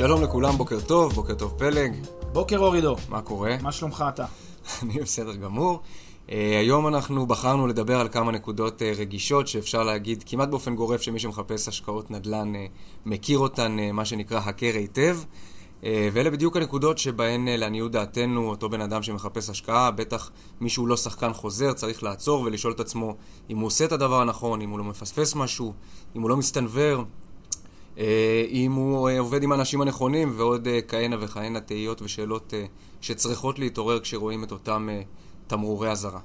שלום לכולם, בוקר טוב, בוקר טוב פלג. בוקר אור עידו, מה קורה? מה שלומך אתה? אני בסדר גמור. אה, היום אנחנו בחרנו לדבר על כמה נקודות אה, רגישות שאפשר להגיד כמעט באופן גורף שמי שמחפש השקעות נדל"ן אה, מכיר אותן, uh, מה שנקרא הכר היטב. Uh, ואלה בדיוק הנקודות שבהן uh, לעניות דעתנו אותו בן אדם שמחפש השקעה, בטח מישהו לא שחקן חוזר, צריך לעצור ולשאול את עצמו אם הוא עושה את הדבר הנכון, אם הוא לא מפספס משהו, אם הוא לא מסתנוור, אם הוא uh, עובד עם האנשים הנכונים ועוד uh, כהנה וכהנה תהיות ושאלות שצריכות להתעורר כשרואים את אותם... תמרורי אזהרה.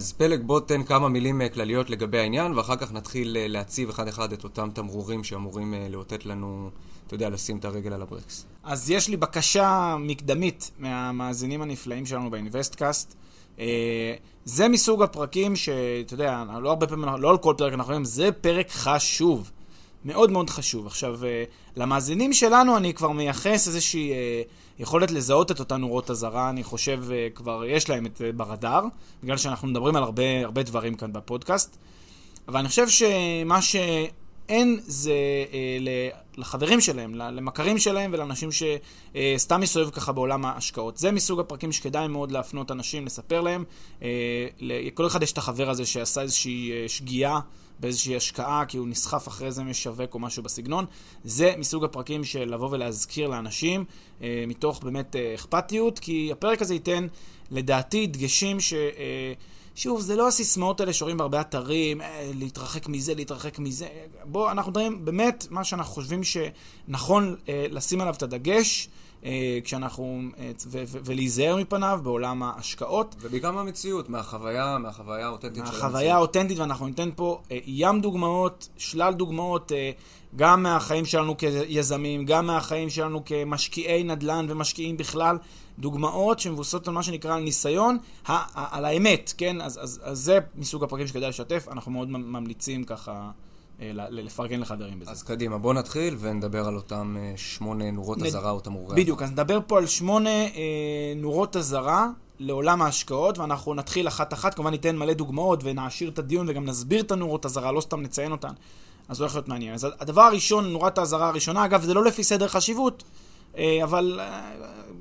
אז פלג, בוא תן כמה מילים אה, כלליות לגבי העניין, ואחר כך נתחיל אה, להציב אחד-אחד את אותם תמרורים שאמורים אה, לאותת לנו, אתה יודע, לשים את הרגל על הברקס. אז יש לי בקשה מקדמית מהמאזינים הנפלאים שלנו באינוויסטקאסט. זה מסוג הפרקים שאתה יודע, לא הרבה פעמים, לא על כל פרק אנחנו רואים, זה פרק חשוב. מאוד מאוד חשוב. עכשיו, למאזינים שלנו אני כבר מייחס איזושהי יכולת לזהות את אותן נורות אזהרה, אני חושב אה, כבר יש להם את זה ברדאר, בגלל שאנחנו מדברים על הרבה, הרבה דברים כאן בפודקאסט. אבל אני חושב שמה שאין זה אה, לחברים שלהם, למכרים שלהם ולאנשים שסתם אה, מסתובב ככה בעולם ההשקעות. זה מסוג הפרקים שכדאי מאוד להפנות אנשים, לספר להם. אה, לכל אחד יש את החבר הזה שעשה איזושהי אה, שגיאה. באיזושהי השקעה, כי הוא נסחף אחרי זה משווק או משהו בסגנון. זה מסוג הפרקים של לבוא ולהזכיר לאנשים, אה, מתוך באמת אה, אכפתיות, כי הפרק הזה ייתן, לדעתי, דגשים ש... אה, שוב, זה לא הסיסמאות האלה שרואים בהרבה אתרים, אה, להתרחק מזה, להתרחק מזה. בואו, אנחנו מדברים באמת מה שאנחנו חושבים שנכון אה, לשים עליו את הדגש. אה, כשאנחנו, אה, ולהיזהר מפניו בעולם ההשקעות. ובעיקר מהמציאות, מהחוויה, מהחוויה האותנטית של המציאות. מהחוויה האותנטית, ואנחנו ניתן פה אה, ים דוגמאות, שלל דוגמאות, גם מהחיים שלנו כיזמים, גם מהחיים שלנו כמשקיעי נדל"ן ומשקיעים בכלל, דוגמאות שמבוססות על מה שנקרא על ניסיון, על האמת, כן? אז, אז, אז זה מסוג הפרקים שכדאי לשתף, אנחנו מאוד ממליצים ככה. אה, לפרגן לחברים בזה. אז קדימה, בוא נתחיל ונדבר על אותם אה, שמונה נורות אזהרה או תמרורי בדיוק, אז נדבר פה על שמונה אה, נורות אזהרה לעולם ההשקעות, ואנחנו נתחיל אחת-אחת, כמובן ניתן מלא דוגמאות ונעשיר את הדיון וגם נסביר את הנורות אזהרה, לא סתם נציין אותן, אז זה הולך להיות מעניין. אז הדבר הראשון, נורת האזהרה הראשונה, אגב, זה לא לפי סדר חשיבות, אה, אבל אה,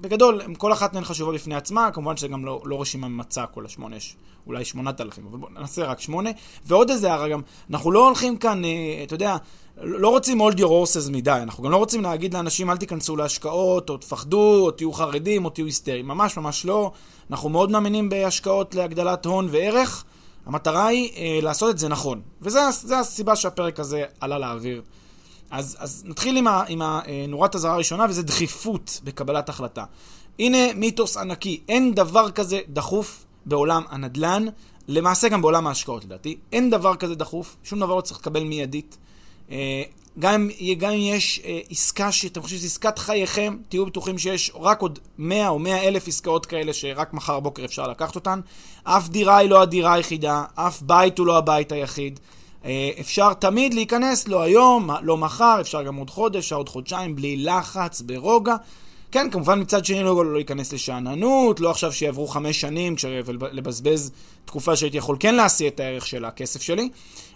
בגדול, כל אחת מהן חשובה בפני עצמה, כמובן שזה גם לא, לא רשימה ממצה כל השמונה, יש אולי שמונת אלפים, אבל בואו נעשה רק שמונה. ועוד איזה הערה גם, אנחנו לא הולכים כאן, אה, אתה יודע, לא רוצים hold your horses מדי, אנחנו גם לא רוצים להגיד לאנשים אל תיכנסו להשקעות, או תפחדו, או תהיו חרדים, או תהיו היסטריים, ממש ממש לא. אנחנו מאוד מאמינים בהשקעות להגדלת הון וערך. המטרה היא אה, לעשות את זה נכון. וזו הסיבה שהפרק הזה עלה לאוויר. אז, אז נתחיל עם, ה, עם הנורת אזהרה הראשונה, וזה דחיפות בקבלת החלטה. הנה מיתוס ענקי, אין דבר כזה דחוף בעולם הנדל"ן, למעשה גם בעולם ההשקעות לדעתי. אין דבר כזה דחוף, שום דבר לא צריך לקבל מיידית. אה, גם, גם אם יש אה, עסקה שאתם חושבים שזו עסקת חייכם, תהיו בטוחים שיש רק עוד 100 או 100 אלף עסקאות כאלה שרק מחר בוקר אפשר לקחת אותן. אף דירה היא לא הדירה היחידה, אף בית הוא לא הבית היחיד. אה, אפשר תמיד להיכנס, לא היום, לא מחר, אפשר גם עוד חודש, עוד חודשיים, בלי לחץ, ברוגע. כן, כמובן מצד שני לא, לא להיכנס לשאננות, לא עכשיו שיעברו חמש שנים ולבזבז תקופה שהייתי יכול כן להשיא את הערך של הכסף שלי,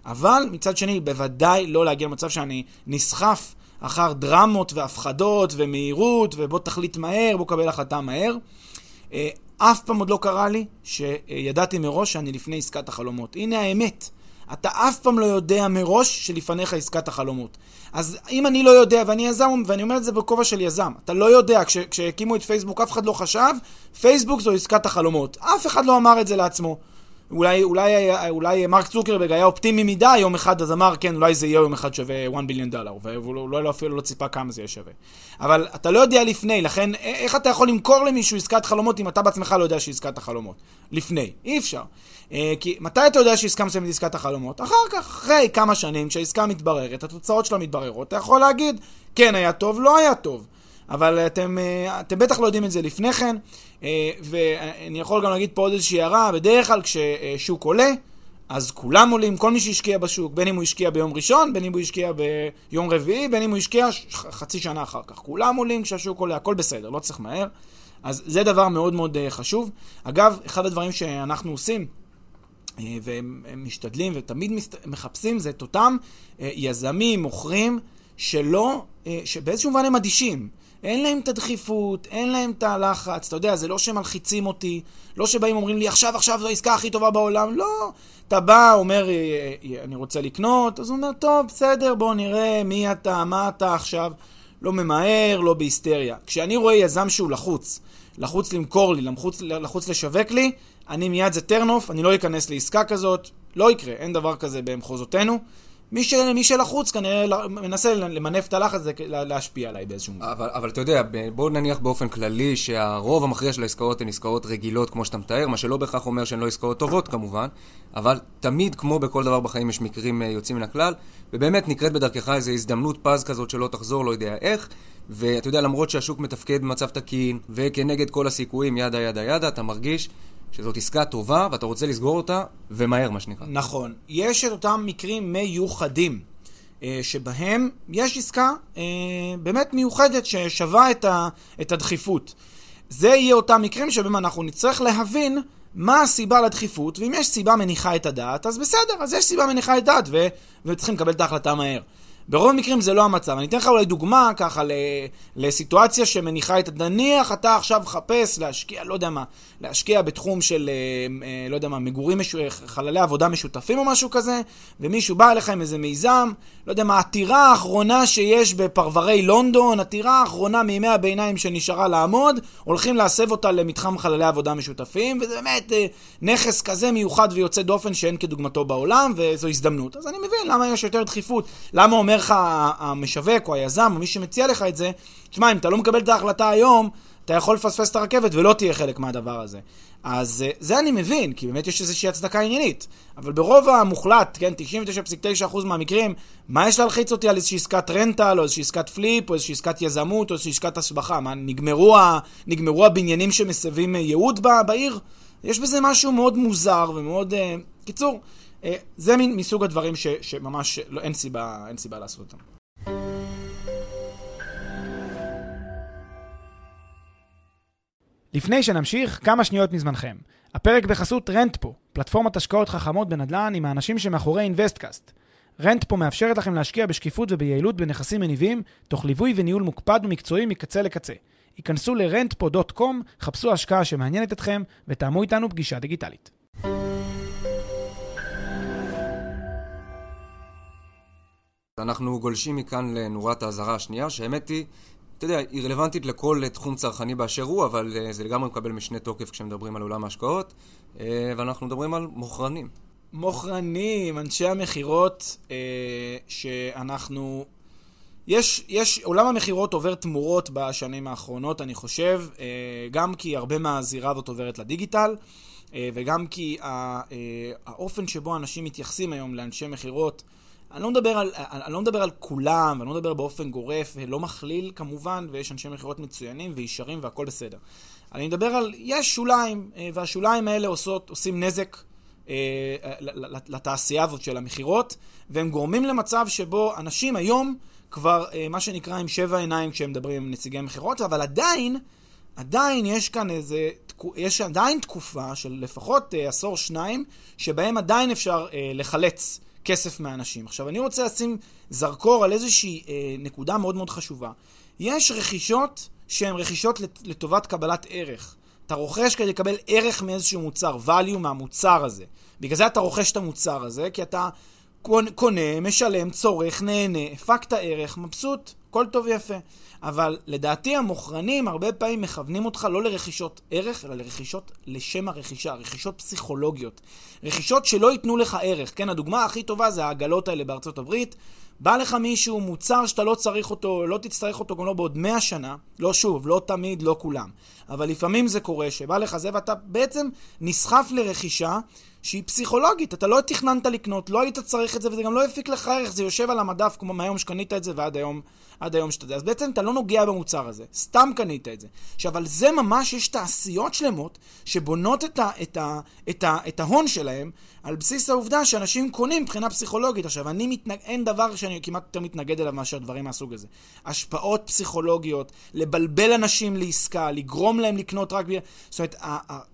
אבל מצד שני בוודאי לא להגיע למצב שאני נסחף אחר דרמות והפחדות ומהירות, ובוא תחליט מהר, בוא קבל החלטה מהר. אה, אף פעם עוד לא קרה לי שידעתי מראש שאני לפני עסקת החלומות. הנה האמת. אתה אף פעם לא יודע מראש שלפניך עסקת החלומות. אז אם אני לא יודע, ואני יזם, ואני אומר את זה בכובע של יזם, אתה לא יודע, כש, כשהקימו את פייסבוק אף אחד לא חשב, פייסבוק זו עסקת החלומות. אף אחד לא אמר את זה לעצמו. אולי, אולי, אולי מרק צוקרברג היה אופטימי מדי יום אחד, אז אמר, כן, אולי זה יהיה יום אחד שווה 1 ביליון דולר, והוא לא, לא, אפילו לא ציפה כמה זה יהיה שווה. אבל אתה לא יודע לפני, לכן איך אתה יכול למכור למישהו עסקת חלומות אם אתה בעצמך לא יודע שהיא עסקת החלומות? לפני, אי אפשר. אה, כי מתי אתה יודע שעסקה מסוימת עסקת החלומות? אחר כך, אחרי כמה שנים, כשהעסקה מתבררת, התוצאות שלה מתבררות, אתה יכול להגיד, כן היה טוב, לא היה טוב. אבל אתם, אה, אתם בטח לא יודעים את זה לפני כן, אה, ואני יכול גם להגיד פה עוד איזושהי הערה, בדרך כלל כששוק עולה, אז כולם עולים, כל מי שהשקיע בשוק, בין אם הוא השקיע ביום ראשון, בין אם הוא השקיע ביום רביעי, בין אם הוא השקיע חצי שנה אחר כך. כולם עולים כשהשוק עולה, הכל בסדר, לא צריך מהר. אז זה דבר מאוד מאוד חשוב. אגב, אחד הדברים שאנחנו עושים, והם משתדלים ותמיד מחפשים, זה את אותם יזמים, מוכרים, שלא, שבאיזשהו מובן הם אדישים. אין להם את הדחיפות, אין להם את הלחץ, אתה יודע, זה לא שמלחיצים אותי, לא שבאים אומרים לי, עכשיו, עכשיו זו העסקה הכי טובה בעולם, לא. אתה בא, אומר, אה, אה, אני רוצה לקנות, אז הוא אומר, טוב, בסדר, בוא נראה מי אתה, מה אתה עכשיו. לא ממהר, לא בהיסטריה. כשאני רואה יזם שהוא לחוץ, לחוץ למכור לי, לחוץ, לחוץ לשווק לי, אני מיד זה טרנוף, אני לא אכנס לעסקה כזאת, לא יקרה, אין דבר כזה במחוזותינו. מי, ש, מי שלחוץ כנראה מנסה למנף את הלחץ הזה להשפיע עליי באיזשהו מובן. אבל, אבל אתה יודע, בוא נניח באופן כללי שהרוב המכריע של העסקאות הן עסקאות רגילות כמו שאתה מתאר, מה שלא בהכרח אומר שהן לא עסקאות טובות כמובן, אבל תמיד, כמו בכל דבר בחיים, יש מקרים אה, יוצאים מן הכלל, ובאמת נקראת בדרכך איזו הזדמנות פז כזאת שלא תחזור, לא יודע איך, ואתה יודע, למרות שהשוק מתפקד במצב תקין, וכנגד כל הסיכויים, ידה ידה ידה, אתה מרגיש שזאת עסקה טובה ואתה רוצה לסגור אותה, ומהר מה שנקרא. נכון. יש את אותם מקרים מיוחדים, אה, שבהם יש עסקה אה, באמת מיוחדת ששווה את, הדחיפות. זה יהיה אותם מקרים שבהם אנחנו נצטרך להבין מה הסיבה לדחיפות, ואם יש סיבה מניחה את הדעת, אז בסדר, אז יש סיבה מניחה את הדעת, ו... וצריכים לקבל את ההחלטה מהר. ברוב המקרים זה לא המצב. אני אתן לך אולי דוגמה ככה לסיטואציה שמניחה את... נניח אתה עכשיו מחפש להשקיע, לא יודע מה, להשקיע בתחום של, אה, אה, לא יודע מה, מגורים, מש... חללי עבודה משותפים או משהו כזה, ומישהו בא אליך עם איזה מיזם, לא יודע מה, עתירה האחרונה שיש בפרברי לונדון, עתירה האחרונה מימי הביניים שנשארה לעמוד, הולכים להסב אותה למתחם חללי עבודה משותפים, וזה באמת אה, נכס כזה מיוחד ויוצא דופן שאין כדוגמתו בעולם, וזו הזדמנות. אז אני מבין למה יש יותר דחיפות, למה אומר לך המשווק או היזם או מי שמציע לך את זה, תשמע, אם אתה לא מקבל את ההחלטה היום, אתה יכול לפספס את הרכבת ולא תהיה חלק מהדבר הזה. אז אה, זה אני מבין, כי באמת יש איזושהי הצדקה עניינית. אבל ברוב המוחלט, כן, 99.9% מהמקרים, מה יש להלחיץ אותי על איזושהי עסקת רנטל, או איזושהי עסקת פליפ, או איזושהי עסקת יזמות, או איזושהי עסקת השבחה? מה, נגמרו, ה... נגמרו הבניינים שמסבים ייעוד בעיר? יש בזה משהו מאוד מוזר ומאוד... אה... קיצור, אה, זה מסוג הדברים ש... שממש לא, אין, סיבה, אין סיבה לעשות אותם. לפני שנמשיך, כמה שניות מזמנכם. הפרק בחסות רנטפו, פלטפורמת השקעות חכמות בנדל"ן עם האנשים שמאחורי אינוויסטקאסט. רנטפו מאפשרת לכם להשקיע בשקיפות וביעילות בנכסים מניבים, תוך ליווי וניהול מוקפד ומקצועי מקצה לקצה. היכנסו ל-rentpo.com, חפשו השקעה שמעניינת אתכם, ותאמו איתנו פגישה דיגיטלית. אנחנו גולשים מכאן לנורת האזהרה השנייה, שהאמת היא אתה יודע, היא רלוונטית לכל תחום צרכני באשר הוא, אבל אה, זה לגמרי מקבל משנה תוקף כשמדברים על עולם ההשקעות, אה, ואנחנו מדברים על מוכרנים. מוכרנים, אנשי המכירות, אה, שאנחנו... יש, יש, עולם המכירות עובר תמורות בשנים האחרונות, אני חושב, גם כי הרבה מהזירה הזאת עוברת לדיגיטל, וגם כי האופן שבו אנשים מתייחסים היום לאנשי מכירות, אני לא מדבר על, אני לא מדבר על כולם, ואני לא מדבר באופן גורף, לא מכליל כמובן, ויש אנשי מכירות מצוינים וישרים והכל בסדר. אני מדבר על, יש שוליים, אה, והשוליים האלה עושות, עושים נזק אה, לתעשייה הזאת של המכירות, והם גורמים למצב שבו אנשים היום כבר, אה, מה שנקרא, עם שבע עיניים כשהם מדברים עם נציגי מכירות, אבל עדיין, עדיין יש כאן איזה, יש עדיין תקופה של לפחות עשור שניים, שבהם עדיין אפשר לחלץ. כסף מאנשים. עכשיו, אני רוצה לשים זרקור על איזושהי אה, נקודה מאוד מאוד חשובה. יש רכישות שהן רכישות לטובת קבלת ערך. אתה רוכש כדי לקבל ערך מאיזשהו מוצר, value מהמוצר הזה. בגלל זה אתה רוכש את המוצר הזה, כי אתה קונה, משלם, צורך, נהנה, הפקת ערך, מבסוט, הכל טוב ויפה. אבל לדעתי המוכרנים הרבה פעמים מכוונים אותך לא לרכישות ערך, אלא לרכישות לשם הרכישה, רכישות פסיכולוגיות. רכישות שלא ייתנו לך ערך. כן, הדוגמה הכי טובה זה העגלות האלה בארצות הברית. בא לך מישהו, מוצר שאתה לא צריך אותו, לא תצטרך אותו גם לא בעוד 100 שנה, לא שוב, לא תמיד, לא כולם. אבל לפעמים זה קורה שבא לך זה ואתה בעצם נסחף לרכישה שהיא פסיכולוגית, אתה לא תכננת לקנות, לא היית צריך את זה וזה גם לא הפיק לך ערך, זה יושב על המדף כמו מהיום שקנית את זה ועד היום, עד היום שאתה יודע. אז בעצם אתה לא נוגע במוצר הזה, סתם קנית את זה. עכשיו, על זה ממש יש תעשיות שלמות שבונות את, ה, את, ה, את, ה, את ההון שלהם על בסיס העובדה שאנשים קונים מבחינה פסיכולוגית. עכשיו, אני מתנג... אין דבר שאני כמעט יותר מתנגד אליו מאשר דברים מהסוג הזה. השפעות פסיכולוגיות, לבלבל אנשים לעסקה, לגרום להם לקנות רק... זאת אומרת,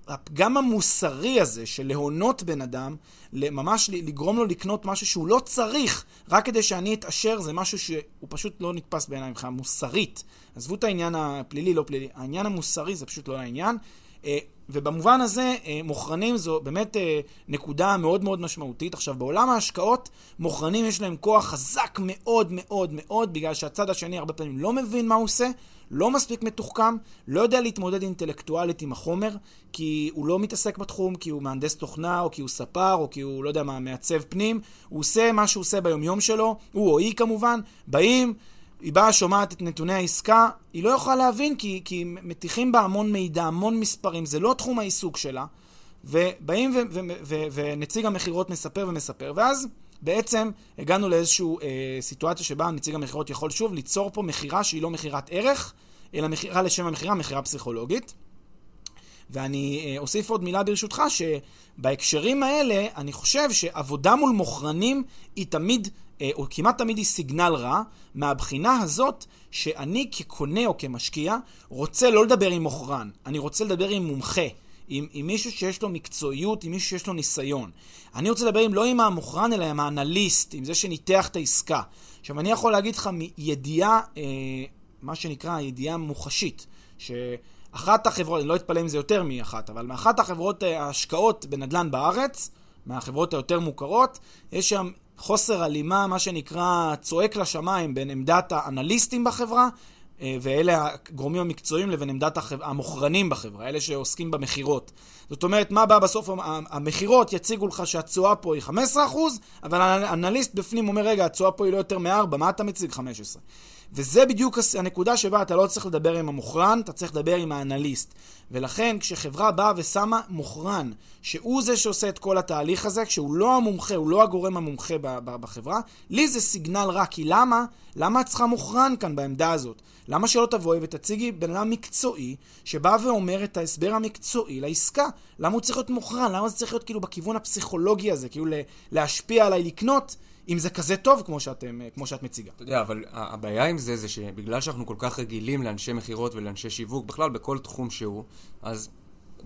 הפגם המוסרי הזה של להונות בן אדם, ממש לגרום לו לקנות משהו שהוא לא צריך, רק כדי שאני אתעשר, זה משהו שהוא פשוט לא נתפס בעיניי מבחינה מוסרית. עזבו את העניין הפלילי, לא פלילי. העניין המוסרי זה פשוט לא העניין. אה, ובמובן הזה, אה, מוכרנים זו באמת אה, נקודה מאוד מאוד משמעותית. עכשיו, בעולם ההשקעות, מוכרנים יש להם כוח חזק מאוד מאוד מאוד, בגלל שהצד השני הרבה פעמים לא מבין מה הוא עושה, לא מספיק מתוחכם, לא יודע להתמודד אינטלקטואלית עם החומר, כי הוא לא מתעסק בתחום, כי הוא מהנדס תוכנה, או כי הוא ספר, או כי הוא, לא יודע מה, מעצב פנים. הוא עושה מה שהוא עושה ביומיום שלו, הוא או היא כמובן, באים, היא באה, שומעת את נתוני העסקה, היא לא יכולה להבין כי, כי מטיחים בה המון מידע, המון מספרים, זה לא תחום העיסוק שלה, ובאים ו- ו- ו- ונציג המכירות מספר ומספר, ואז בעצם הגענו לאיזושהי אה, סיטואציה שבה נציג המכירות יכול שוב ליצור פה מכירה שהיא לא מכירת ערך, אלא מכירה לשם המכירה, מכירה פסיכולוגית. ואני אה, אוסיף עוד מילה ברשותך, שבהקשרים האלה, אני חושב שעבודה מול מוכרנים היא תמיד, אה, או כמעט תמיד היא סיגנל רע, מהבחינה הזאת שאני כקונה או כמשקיע רוצה לא לדבר עם מוכרן, אני רוצה לדבר עם מומחה. עם, עם מישהו שיש לו מקצועיות, עם מישהו שיש לו ניסיון. אני רוצה לדבר עם, לא עם המוכרן, אלא עם האנליסט, עם זה שניתח את העסקה. עכשיו, אני יכול להגיד לך מידיעה, אה, מה שנקרא ידיעה מוחשית, ש... אחת החברות, אני לא אתפלא אם זה יותר מאחת, אבל מאחת החברות אה, ההשקעות בנדל"ן בארץ, מהחברות היותר מוכרות, יש שם חוסר הלימה, מה שנקרא צועק לשמיים, בין עמדת האנליסטים בחברה, אה, ואלה הגורמים המקצועיים, לבין עמדת המוכרנים בחברה, אלה שעוסקים במכירות. זאת אומרת, מה בא בסוף? המכירות יציגו לך שהתשואה פה היא 15%, אבל האנליסט בפנים אומר, רגע, התשואה פה היא לא יותר מ-4, מה אתה מציג 15? וזה בדיוק הנקודה שבה אתה לא צריך לדבר עם המוכרן, אתה צריך לדבר עם האנליסט. ולכן כשחברה באה ושמה מוכרן, שהוא זה שעושה את כל התהליך הזה, כשהוא לא המומחה, הוא לא הגורם המומחה בחברה, לי זה סיגנל רע, כי למה? למה את צריכה מוכרן כאן בעמדה הזאת? למה שלא תבואי ותציגי בן אדם מקצועי, שבא ואומר את ההסבר המקצועי לעסקה? למה הוא צריך להיות מוכרן? למה זה צריך להיות כאילו בכיוון הפסיכולוגי הזה, כאילו להשפיע עליי לקנות? אם זה כזה טוב כמו, שאתם, כמו שאת מציגה. אתה יודע, אבל הבעיה עם זה, זה שבגלל שאנחנו כל כך רגילים לאנשי מכירות ולאנשי שיווק, בכלל בכל תחום שהוא, אז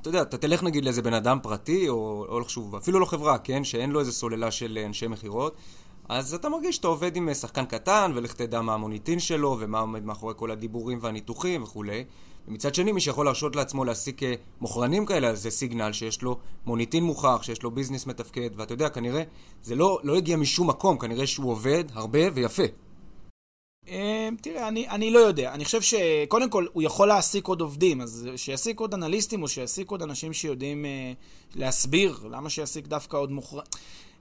אתה יודע, אתה תלך נגיד לאיזה בן אדם פרטי, או, או שוב, אפילו לא חברה, כן? שאין לו איזה סוללה של אנשי מכירות, אז אתה מרגיש שאתה עובד עם שחקן קטן, ולך תדע מה המוניטין שלו, ומה עומד מאחורי כל הדיבורים והניתוחים וכולי. ומצד שני, מי שיכול להרשות לעצמו להעסיק אה, מוכרנים כאלה, זה סיגנל שיש לו מוניטין מוכח, שיש לו ביזנס מתפקד, ואתה יודע, כנראה זה לא, לא הגיע משום מקום, כנראה שהוא עובד הרבה ויפה. אה, תראה, אני, אני לא יודע. אני חושב שקודם כל, הוא יכול להעסיק עוד עובדים, אז שיעסיק עוד אנליסטים או שיעסיק עוד אנשים שיודעים אה, להסביר. למה שיעסיק דווקא עוד מוכרנים?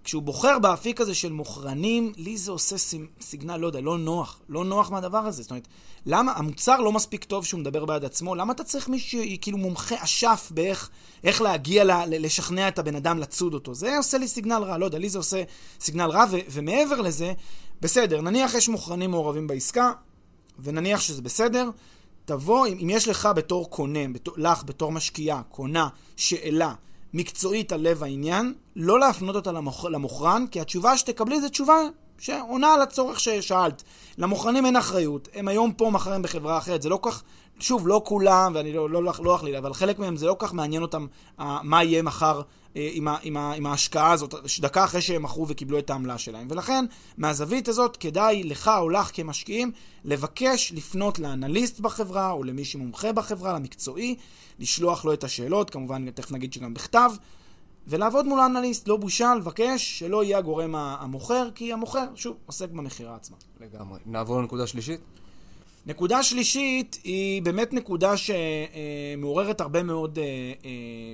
כשהוא בוחר באפיק הזה של מוכרנים, לי זה עושה סיגנל, לא יודע, לא נוח. לא נוח מהדבר הזה. זאת אומרת, למה, המוצר לא מספיק טוב שהוא מדבר בעד עצמו, למה אתה צריך מישהו כאילו מומחה אשף באיך איך להגיע, ל, לשכנע את הבן אדם לצוד אותו? זה עושה לי סיגנל רע, לא יודע, לי זה עושה סיגנל רע, ו, ומעבר לזה, בסדר, נניח יש מוכרנים מעורבים בעסקה, ונניח שזה בסדר, תבוא, אם, אם יש לך בתור קונה, בתור, לך בתור משקיעה, קונה, שאלה, מקצועית על לב העניין, לא להפנות אותה למוכ... למוכרן, כי התשובה שתקבלי זו תשובה שעונה על הצורך ששאלת. למוכרנים אין אחריות, הם היום פה, מחר הם בחברה אחרת, זה לא כך, שוב, לא כולם, ואני לא, לא, לא, לא אכליל, אבל חלק מהם זה לא כך מעניין אותם מה יהיה מחר עם, ה, עם, ה, עם ההשקעה הזאת, דקה אחרי שהם מכרו וקיבלו את העמלה שלהם. ולכן, מהזווית הזאת, כדאי לך או לך כמשקיעים, לבקש לפנות לאנליסט בחברה, או למי שמומחה בחברה, למקצועי, לשלוח לו את השאלות, כמובן, תכף נגיד שגם בכתב, ולעבוד מול האנליסט, לא בושה לבקש שלא יהיה הגורם המוכר, כי המוכר, שוב, עוסק במכירה עצמה. לגמרי. נעבור לנקודה שלישית? נקודה שלישית היא באמת נקודה שמעוררת הרבה מאוד אה, אה,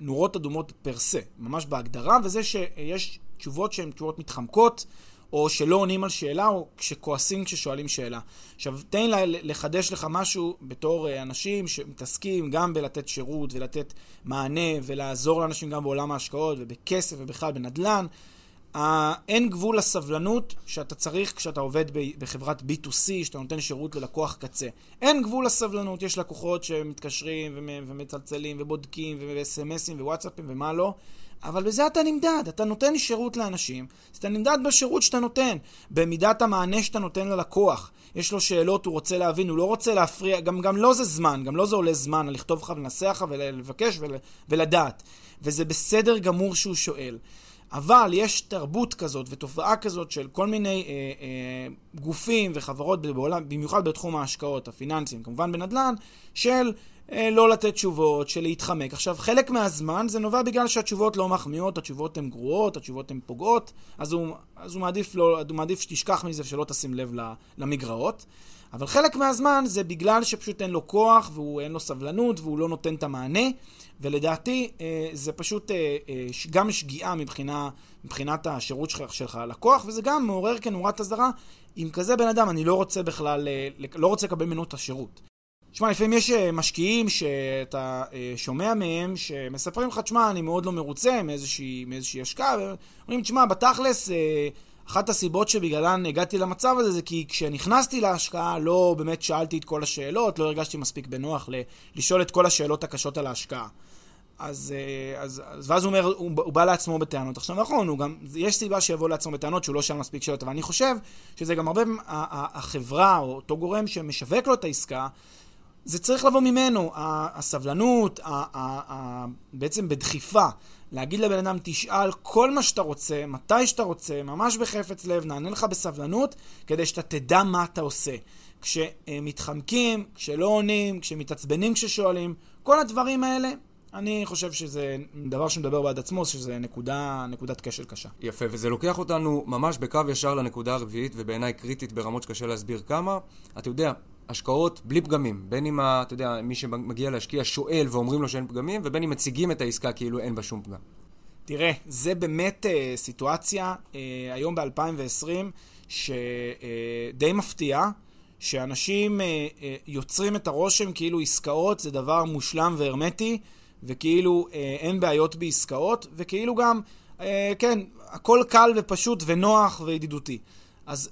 נורות אדומות פר סה, ממש בהגדרה, וזה שיש תשובות שהן תשובות מתחמקות, או שלא עונים על שאלה, או כשכועסים כששואלים שאלה. עכשיו, תן לי לחדש לך משהו בתור אה, אנשים שמתעסקים גם בלתת שירות ולתת מענה ולעזור לאנשים גם בעולם ההשקעות ובכסף ובכלל בנדל"ן. אין גבול לסבלנות שאתה צריך כשאתה עובד בחברת B2C, שאתה נותן שירות ללקוח קצה. אין גבול לסבלנות, יש לקוחות שמתקשרים ומצלצלים ובודקים ו-SMSים ווואטסאפים ומה לא, אבל בזה אתה נמדד, אתה נותן שירות לאנשים, אז אתה נמדד בשירות שאתה נותן, במידת המענה שאתה נותן ללקוח. יש לו שאלות, הוא רוצה להבין, הוא לא רוצה להפריע, גם, גם לא זה זמן, גם לא זה עולה זמן לכתוב לך ולנסח לך ולבקש ול, ולדעת. וזה בסדר גמור שהוא שואל. אבל יש תרבות כזאת ותופעה כזאת של כל מיני אה, אה, גופים וחברות בעולם, במיוחד בתחום ההשקעות, הפיננסיים, כמובן בנדל"ן, של אה, לא לתת תשובות, של להתחמק. עכשיו, חלק מהזמן זה נובע בגלל שהתשובות לא מחמיאות, התשובות הן גרועות, התשובות הן פוגעות, אז הוא, אז הוא, מעדיף, לא, הוא מעדיף שתשכח מזה ושלא תשים לב למגרעות. אבל חלק מהזמן זה בגלל שפשוט אין לו כוח ואין לו סבלנות והוא לא נותן את המענה. ולדעתי אה, זה פשוט אה, אה, גם שגיאה מבחינה, מבחינת השירות שלך, שלך ללקוח, וזה גם מעורר כנורת אזהרה. עם כזה בן אדם אני לא רוצה בכלל, לא רוצה לקבל ממנו את השירות. תשמע, לפעמים יש משקיעים שאתה שומע מהם שמספרים לך, תשמע, אני מאוד לא מרוצה מאיזושהי, מאיזושהי השקעה, ואומרים, תשמע, בתכלס, אחת הסיבות שבגללן הגעתי למצב הזה זה כי כשנכנסתי להשקעה לא באמת שאלתי את כל השאלות, לא הרגשתי מספיק בנוח לשאול את כל השאלות הקשות על ההשקעה. אז, אה, אז, אז ואז הוא אומר, הוא, הוא בא לעצמו בטענות. עכשיו נכון, הוא גם, יש סיבה שיבוא לעצמו בטענות שהוא לא שאל מספיק שאלות, אבל אני חושב שזה גם הרבה, החברה או אותו גורם שמשווק לו את העסקה, זה צריך לבוא ממנו, הסבלנות, בעצם בדחיפה, להגיד לבן אדם, תשאל כל מה שאתה רוצה, מתי שאתה רוצה, ממש בחפץ לב, נענה לך בסבלנות, כדי שאתה תדע מה אתה עושה. כשמתחמקים, כשלא עונים, כשמתעצבנים כששואלים, כל הדברים האלה, אני חושב שזה דבר שמדבר בעד עצמו, שזה נקודה, נקודת כשל קשה. יפה, וזה לוקח אותנו ממש בקו ישר לנקודה הרביעית, ובעיניי קריטית ברמות שקשה להסביר כמה. אתה יודע, השקעות בלי פגמים. בין אם, אתה יודע, מי שמגיע להשקיע שואל ואומרים לו שאין פגמים, ובין אם מציגים את העסקה כאילו אין בה שום פגם. תראה, זה באמת אה, סיטואציה, אה, היום ב-2020, שדי אה, מפתיעה, שאנשים אה, אה, יוצרים את הרושם כאילו עסקאות זה דבר מושלם והרמטי, וכאילו אה, אין בעיות בעסקאות, וכאילו גם, אה, כן, הכל קל ופשוט ונוח וידידותי. אז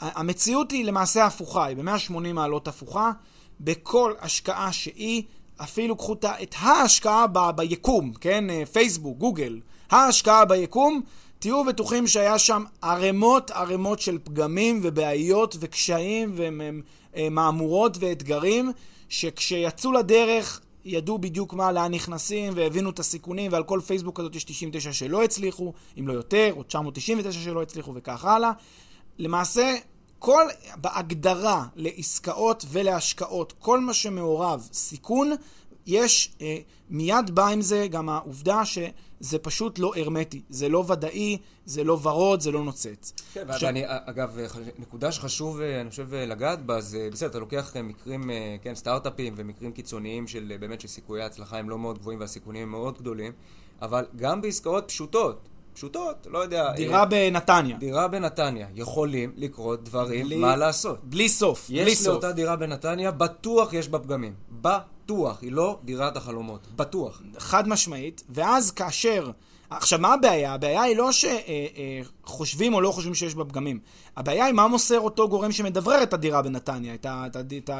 המציאות היא למעשה הפוכה, היא ב-180 מעלות הפוכה. בכל השקעה שהיא, אפילו קחו את ההשקעה ב- ביקום, כן? אה, פייסבוק, גוגל, ההשקעה ביקום, תהיו בטוחים שהיה שם ערימות ערימות של פגמים ובעיות וקשיים ומהמורות ואתגרים, שכשיצאו לדרך ידעו בדיוק מה, לאן נכנסים, והבינו את הסיכונים, ועל כל פייסבוק הזאת יש 99 שלא הצליחו, אם לא יותר, או 999 שלא הצליחו, וכך הלאה. למעשה, כל, בהגדרה לעסקאות ולהשקעות, כל מה שמעורב סיכון, יש, אה, מיד בא עם זה גם העובדה שזה פשוט לא הרמטי, זה לא ודאי, זה לא ורוד, זה לא נוצץ. כן, ש... ואני, אגב, נקודה שחשוב, אה, אני חושב, לגעת בה, זה בסדר, אתה לוקח אה, מקרים, אה, כן, סטארט-אפים ומקרים קיצוניים של באמת שסיכויי ההצלחה הם לא מאוד גבוהים והסיכונים הם מאוד גדולים, אבל גם בעסקאות פשוטות, פשוטות, לא יודע... דירה בנתניה. דירה בנתניה. יכולים לקרות דברים, בלי, מה לעשות. בלי סוף, בלי סוף. יש לאותה דירה בנתניה, בטוח יש בה פגמים. בטוח. היא לא דירת החלומות. בטוח. חד משמעית. ואז כאשר... עכשיו, מה הבעיה? הבעיה היא לא שחושבים או לא חושבים שיש בה פגמים. הבעיה היא מה מוסר אותו גורם שמדברר את הדירה בנתניה,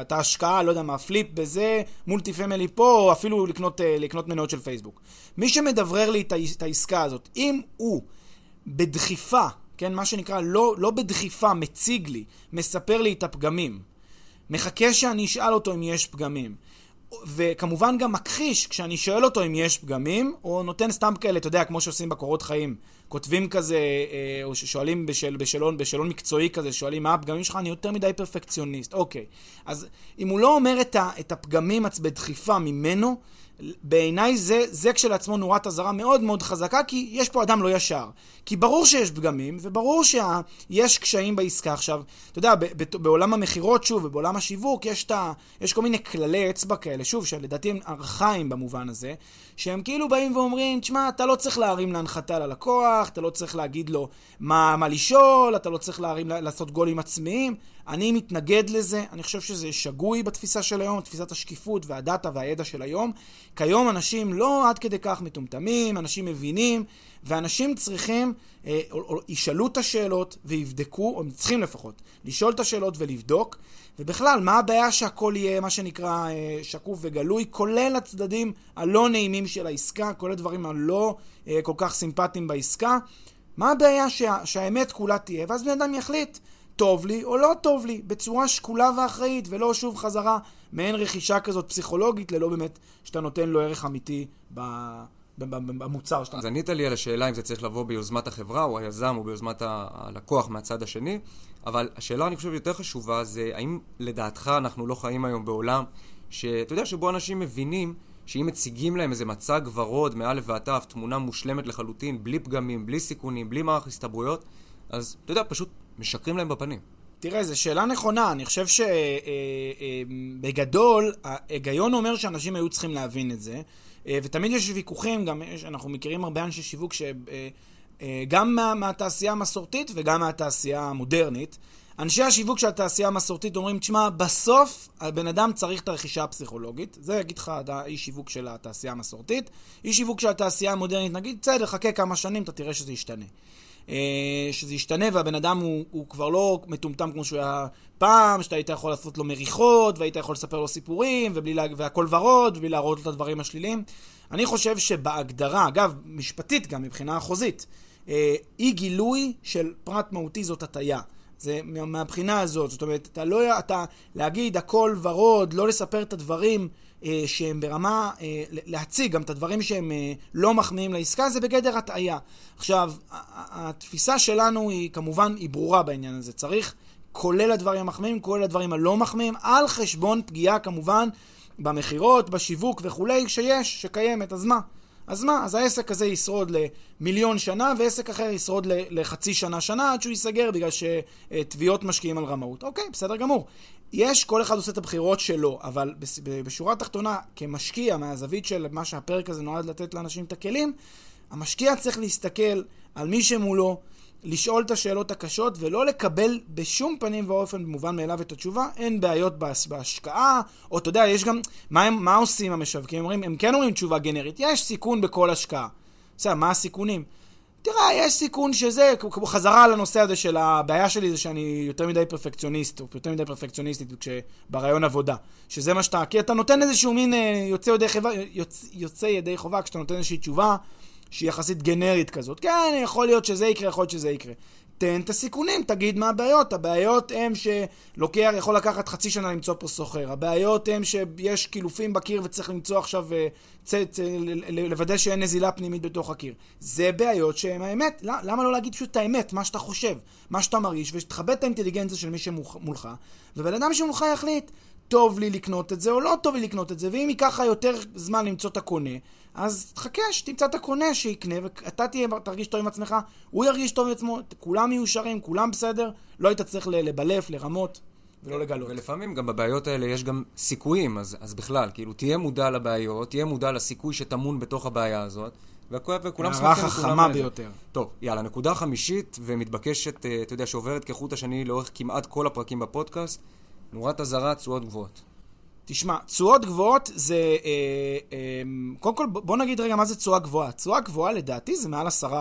את ההשקעה, לא יודע מה, flip בזה, multi family פה, או אפילו לקנות, אה, לקנות מניות של פייסבוק. מי שמדברר לי את העסקה הזאת, אם הוא בדחיפה, כן, מה שנקרא, לא, לא בדחיפה, מציג לי, מספר לי את הפגמים, מחכה שאני אשאל אותו אם יש פגמים, וכמובן גם מכחיש כשאני שואל אותו אם יש פגמים, או נותן סתם כאלה, אתה יודע, כמו שעושים בקורות חיים. כותבים כזה, אה, או ששואלים בשאל, בשאלון, בשאלון מקצועי כזה, שואלים מה הפגמים שלך, אני יותר מדי פרפקציוניסט. אוקיי. אז אם הוא לא אומר את, ה, את הפגמים בדחיפה ממנו, בעיניי זה, זה כשלעצמו נורת אזהרה מאוד מאוד חזקה, כי יש פה אדם לא ישר. כי ברור שיש פגמים, וברור שיש קשיים בעסקה. עכשיו, אתה יודע, בעולם המכירות, שוב, ובעולם השיווק, יש, ה, יש כל מיני כללי אצבע כאלה, שוב, שלדעתי הם ארכאיים במובן הזה, שהם כאילו באים ואומרים, תשמע, אתה לא צריך להרים להנחתה ללקוח, אתה לא צריך להגיד לו מה, מה לשאול, אתה לא צריך להרים, לעשות גולים עצמיים. אני מתנגד לזה, אני חושב שזה שגוי בתפיסה של היום, תפיסת השקיפות והדאטה והידע של היום. כיום אנשים לא עד כדי כך מטומטמים, אנשים מבינים, ואנשים צריכים, אה, או, או, ישאלו את השאלות ויבדקו, או צריכים לפחות, לשאול את השאלות ולבדוק. ובכלל, מה הבעיה שהכל יהיה, מה שנקרא, אה, שקוף וגלוי, כולל הצדדים הלא נעימים של העסקה, כל הדברים הלא אה, כל כך סימפטיים בעסקה. מה הבעיה שה, שהאמת כולה תהיה, ואז בן אדם יחליט. טוב לי או לא טוב לי, בצורה שקולה ואחראית, ולא שוב חזרה מעין רכישה כזאת פסיכולוגית, ללא באמת שאתה נותן לו ערך אמיתי ב... במוצר שאתה... אז ענית לי על השאלה אם זה צריך לבוא ביוזמת החברה או היזם או ביוזמת הלקוח מהצד השני, אבל השאלה אני חושב יותר חשובה זה האם לדעתך אנחנו לא חיים היום בעולם שאתה יודע שבו אנשים מבינים שאם מציגים להם איזה מצג ורוד מא' ועד ת', תמונה מושלמת לחלוטין, בלי פגמים, בלי סיכונים, בלי מערך הסתברויות, אז אתה יודע, פשוט משקרים להם בפנים. תראה, זו שאלה נכונה. אני חושב שבגדול, אה, אה, ההיגיון אומר שאנשים היו צריכים להבין את זה. אה, ותמיד יש ויכוחים, גם יש, אנחנו מכירים הרבה אנשי שיווק שגם מה, מהתעשייה המסורתית וגם מהתעשייה המודרנית. אנשי השיווק של התעשייה המסורתית אומרים, תשמע, בסוף הבן אדם צריך את הרכישה הפסיכולוגית. זה יגיד לך האיש שיווק של התעשייה המסורתית. איש שיווק של התעשייה המודרנית, נגיד, בסדר, חכה כמה שנים, אתה תראה שזה ישתנה. אה, שזה ישתנה והבן אדם הוא, הוא כבר לא מטומטם כמו שהוא היה פעם, שאתה היית יכול לעשות לו מריחות והיית יכול לספר לו סיפורים ובלי, והכל ורוד ובלי להראות לו את הדברים השליליים. אני חושב שבהגדרה, אגב, משפטית גם מבחינה חוזית, אה, אי גילוי של פרט מהותי זאת הטיה. זה מהבחינה הזאת, זאת אומרת, אתה לא, אתה להגיד הכל ורוד, לא לספר את הדברים אה, שהם ברמה, אה, להציג גם את הדברים שהם אה, לא מחמיאים לעסקה, זה בגדר הטעיה. עכשיו, התפיסה שלנו היא כמובן, היא ברורה בעניין הזה. צריך, כולל הדברים המחמיאים, כולל הדברים הלא מחמיאים, על חשבון פגיעה כמובן במכירות, בשיווק וכולי, שיש, שקיימת, אז מה? אז מה? אז העסק הזה ישרוד למיליון שנה, ועסק אחר ישרוד לחצי שנה, שנה, עד שהוא ייסגר בגלל שתביעות משקיעים על רמאות. אוקיי, בסדר גמור. יש, כל אחד עושה את הבחירות שלו, אבל בשורה התחתונה, כמשקיע, מהזווית של מה שהפרק הזה נועד לתת לאנשים את הכלים, המשקיע צריך להסתכל על מי שמולו, לשאול את השאלות הקשות ולא לקבל בשום פנים ואופן במובן מאליו את התשובה, אין בעיות בהשקעה, או אתה יודע, יש גם, מה, הם, מה עושים המשווקים? הם הם כן אומרים תשובה גנרית, יש סיכון בכל השקעה. בסדר, מה הסיכונים? תראה, יש סיכון שזה, חזרה לנושא הזה של הבעיה שלי זה שאני יותר מדי פרפקציוניסט, או יותר מדי פרפקציוניסטית ברעיון עבודה. שזה מה שאתה, כי אתה נותן איזשהו מין אה, יוצא ידי, חובה, יוצא, יוצא ידי חובה, כשאתה נותן איזושהי תשובה שהיא יחסית גנרית כזאת. כן, יכול להיות שזה יקרה, יכול להיות שזה יקרה. תן את הסיכונים, תגיד מה הבעיות. הבעיות הן שלוקח, יכול לקחת חצי שנה למצוא פה סוחר. הבעיות הן שיש קילופים בקיר וצריך למצוא עכשיו, אה, צ, צ, לוודא שאין נזילה פנימית בתוך הקיר. זה בעיות שהן האמת. למה לא להגיד פשוט את האמת, מה שאתה חושב, מה שאתה מרגיש, ושתכבד את האינטליגנציה של מי שמולך, ובן אדם שמולך יחליט, טוב לי לקנות את זה או לא טוב לי לקנות את זה, ואם ייקח לך יותר זמן למצוא את הקונה, אז תחכה שתמצא את הקונה שיקנה, ואתה תהיה, תרגיש טוב עם עצמך, הוא ירגיש טוב עם עצמו, כולם מיושרים, כולם בסדר, לא היית צריך לבלף, לרמות. ולא לגלות. ולפעמים גם בבעיות האלה יש גם סיכויים, אז, אז בכלל, כאילו, תהיה מודע לבעיות, תהיה מודע לסיכוי שטמון בתוך הבעיה הזאת, וכולם שמחים. הערה חכמה ביותר. טוב, יאללה, נקודה חמישית ומתבקשת, אה, אתה יודע, שעוברת כחוט השני לאורך כמעט כל הפרקים בפודקאסט, נורת אזהרה, תשואות גבוהות. תשמע, תשואות גבוהות זה... אה, אה, קודם כל, בוא נגיד רגע מה זה תשואה גבוהה. תשואה גבוהה לדעתי זה מעל 10%. אתה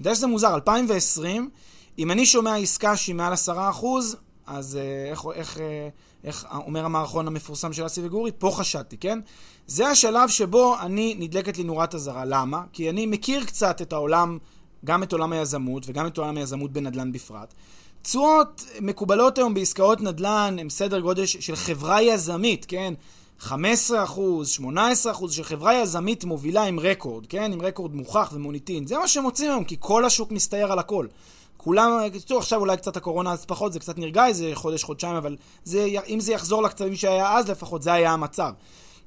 יודע שזה מוזר, 2020, אם אני שומע עסקה שהיא מעל 10%, אז אה, איך, איך, אה, איך אומר המערכון המפורסם של אסי וגורי? פה חשדתי, כן? זה השלב שבו אני נדלקת לי נורת אזהרה. למה? כי אני מכיר קצת את העולם, גם את עולם היזמות וגם את עולם היזמות בנדל"ן בפרט. תשואות מקובלות היום בעסקאות נדל"ן הם סדר גודל של חברה יזמית, כן? 15 אחוז, 18 אחוז, שחברה יזמית מובילה עם רקורד, כן? עם רקורד מוכח ומוניטין. זה מה שהם מוצאים היום, כי כל השוק מסתער על הכל. כולם, תראו, עכשיו אולי קצת הקורונה אז פחות, זה קצת נרגע איזה חודש, חודשיים, אבל זה, אם זה יחזור לקצבים שהיה אז לפחות, זה היה המצב.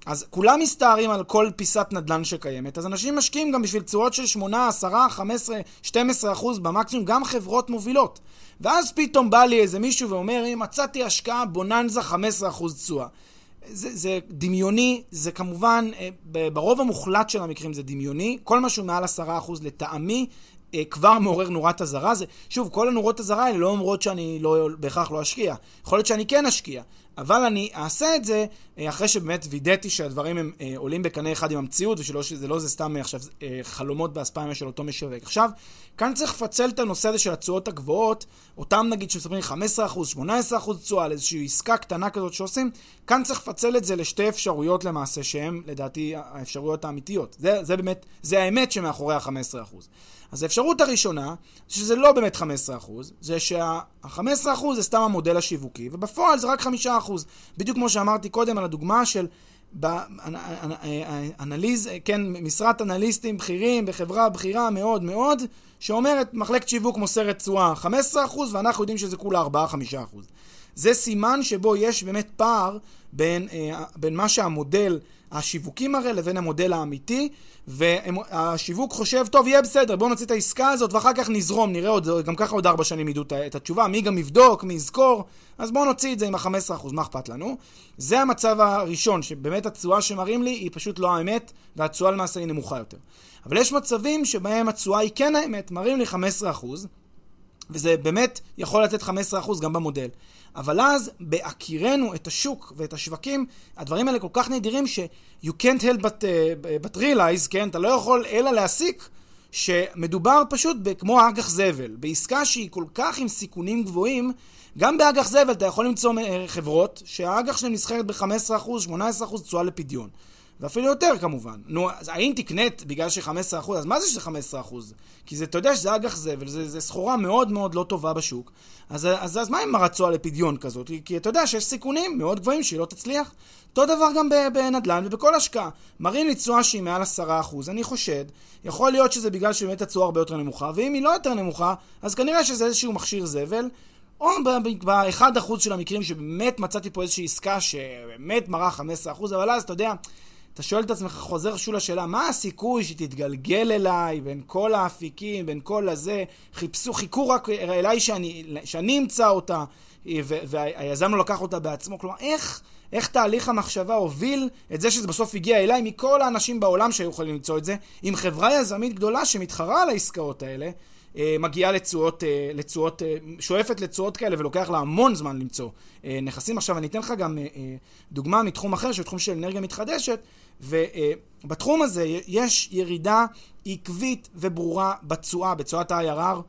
אז כולם מסתערים על כל פיסת נדל"ן שקיימת, אז אנשים משקיעים גם בשביל תשואות של 8, 10, 15, 12 אחוז במקסימום, גם חברות מובילות. ואז פתאום בא לי איזה מישהו ואומר, אם מצאתי השקעה בוננזה 15 אחוז תשואה. זה, זה דמיוני, זה כמובן, אה, ברוב המוחלט של המקרים זה דמיוני. כל מה שהוא מעל 10% לטעמי אה, כבר מעורר נורת אזהרה. זה, שוב, כל הנורות אזהרה האלה לא אומרות שאני לא, בהכרח לא אשקיע. יכול להיות שאני כן אשקיע, אבל אני אעשה את זה אה, אחרי שבאמת וידאתי שהדברים הם אה, עולים בקנה אחד עם המציאות, ושזה לא זה סתם עכשיו אה, חלומות באספמיה של אותו משווק. עכשיו, כאן צריך לפצל את הנושא הזה של התשואות הגבוהות, אותם נגיד שמספרים 15%, 18% תשואה על איזושהי עסקה קטנה כזאת שעושים, כאן צריך לפצל את זה לשתי אפשרויות למעשה, שהן לדעתי האפשרויות האמיתיות. זה, זה באמת, זה האמת שמאחורי ה-15%. אז האפשרות הראשונה, שזה לא באמת 15%, זה שה-15% זה סתם המודל השיווקי, ובפועל זה רק 5%. בדיוק כמו שאמרתי קודם על הדוגמה של אנליז, כן, משרת אנליסטים בכירים בחברה בכירה מאוד מאוד, שאומרת מחלקת שיווק מוסרת תשואה 15% ואנחנו יודעים שזה כולה 4-5%. זה סימן שבו יש באמת פער בין, אה, בין מה שהמודל השיווקי מראה לבין המודל האמיתי, והשיווק חושב, טוב, יהיה בסדר, בואו נוציא את העסקה הזאת ואחר כך נזרום, נראה עוד, גם ככה עוד ארבע שנים ידעו את התשובה, מי גם יבדוק, מי יזכור, אז בואו נוציא את זה עם ה-15%, מה אכפת לנו? זה המצב הראשון, שבאמת התשואה שמראים לי היא פשוט לא האמת, והתשואה למעשה היא נמוכה יותר. אבל יש מצבים שבהם התשואה היא כן האמת, מראים לי 15%, וזה באמת יכול לתת 15% גם במודל. אבל אז, בהכירנו את השוק ואת השווקים, הדברים האלה כל כך נדירים ש- you can't help but, uh, but realize, כן? אתה לא יכול אלא להסיק שמדובר פשוט כמו אג"ח זבל. בעסקה שהיא כל כך עם סיכונים גבוהים, גם באג"ח זבל אתה יכול למצוא אה, חברות שהאג"ח שלהן נסחרת ב-15%, 18% תשואה לפדיון. ואפילו יותר כמובן. נו, אז האם תקנית בגלל ש-15%? אז מה זה שזה 15%? כי זה, אתה יודע שזה אג"ח זבל, זה סחורה מאוד מאוד לא טובה בשוק. אז, אז, אז מה עם הרצוע לפדיון כזאת? כי אתה יודע שיש סיכונים מאוד גבוהים שהיא לא תצליח. אותו דבר גם בנדל"ן ובכל השקעה. מראים לי תשואה שהיא מעל 10%, אני חושד. יכול להיות שזה בגלל שבאמת התשואה הרבה יותר נמוכה, ואם היא לא יותר נמוכה, אז כנראה שזה איזשהו מכשיר זבל. או ב-1% של המקרים שבאמת מצאתי פה איזושהי עסקה שבאמת מראה 15%, אבל אז אתה יודע, אתה שואל את עצמך, חוזר שוב לשאלה, מה הסיכוי שתתגלגל אליי בין כל האפיקים, בין כל הזה, חיפשו, חיכו רק אליי שאני, שאני אמצא אותה, והיזם לא לקח אותה בעצמו. כלומר, איך, איך תהליך המחשבה הוביל את זה שזה בסוף הגיע אליי מכל האנשים בעולם שהיו יכולים למצוא את זה, עם חברה יזמית גדולה שמתחרה על העסקאות האלה, מגיעה לתשואות, אה, לתשואות, אה, שואפת לתשואות כאלה ולוקח לה המון זמן למצוא נכסים. עכשיו אני אתן לך גם דוגמה מתחום אחר, שהוא תחום של אנרגיה מתחדשת, ובתחום הזה יש ירידה עקבית וברורה בתשואה, בתשואת ה-IRR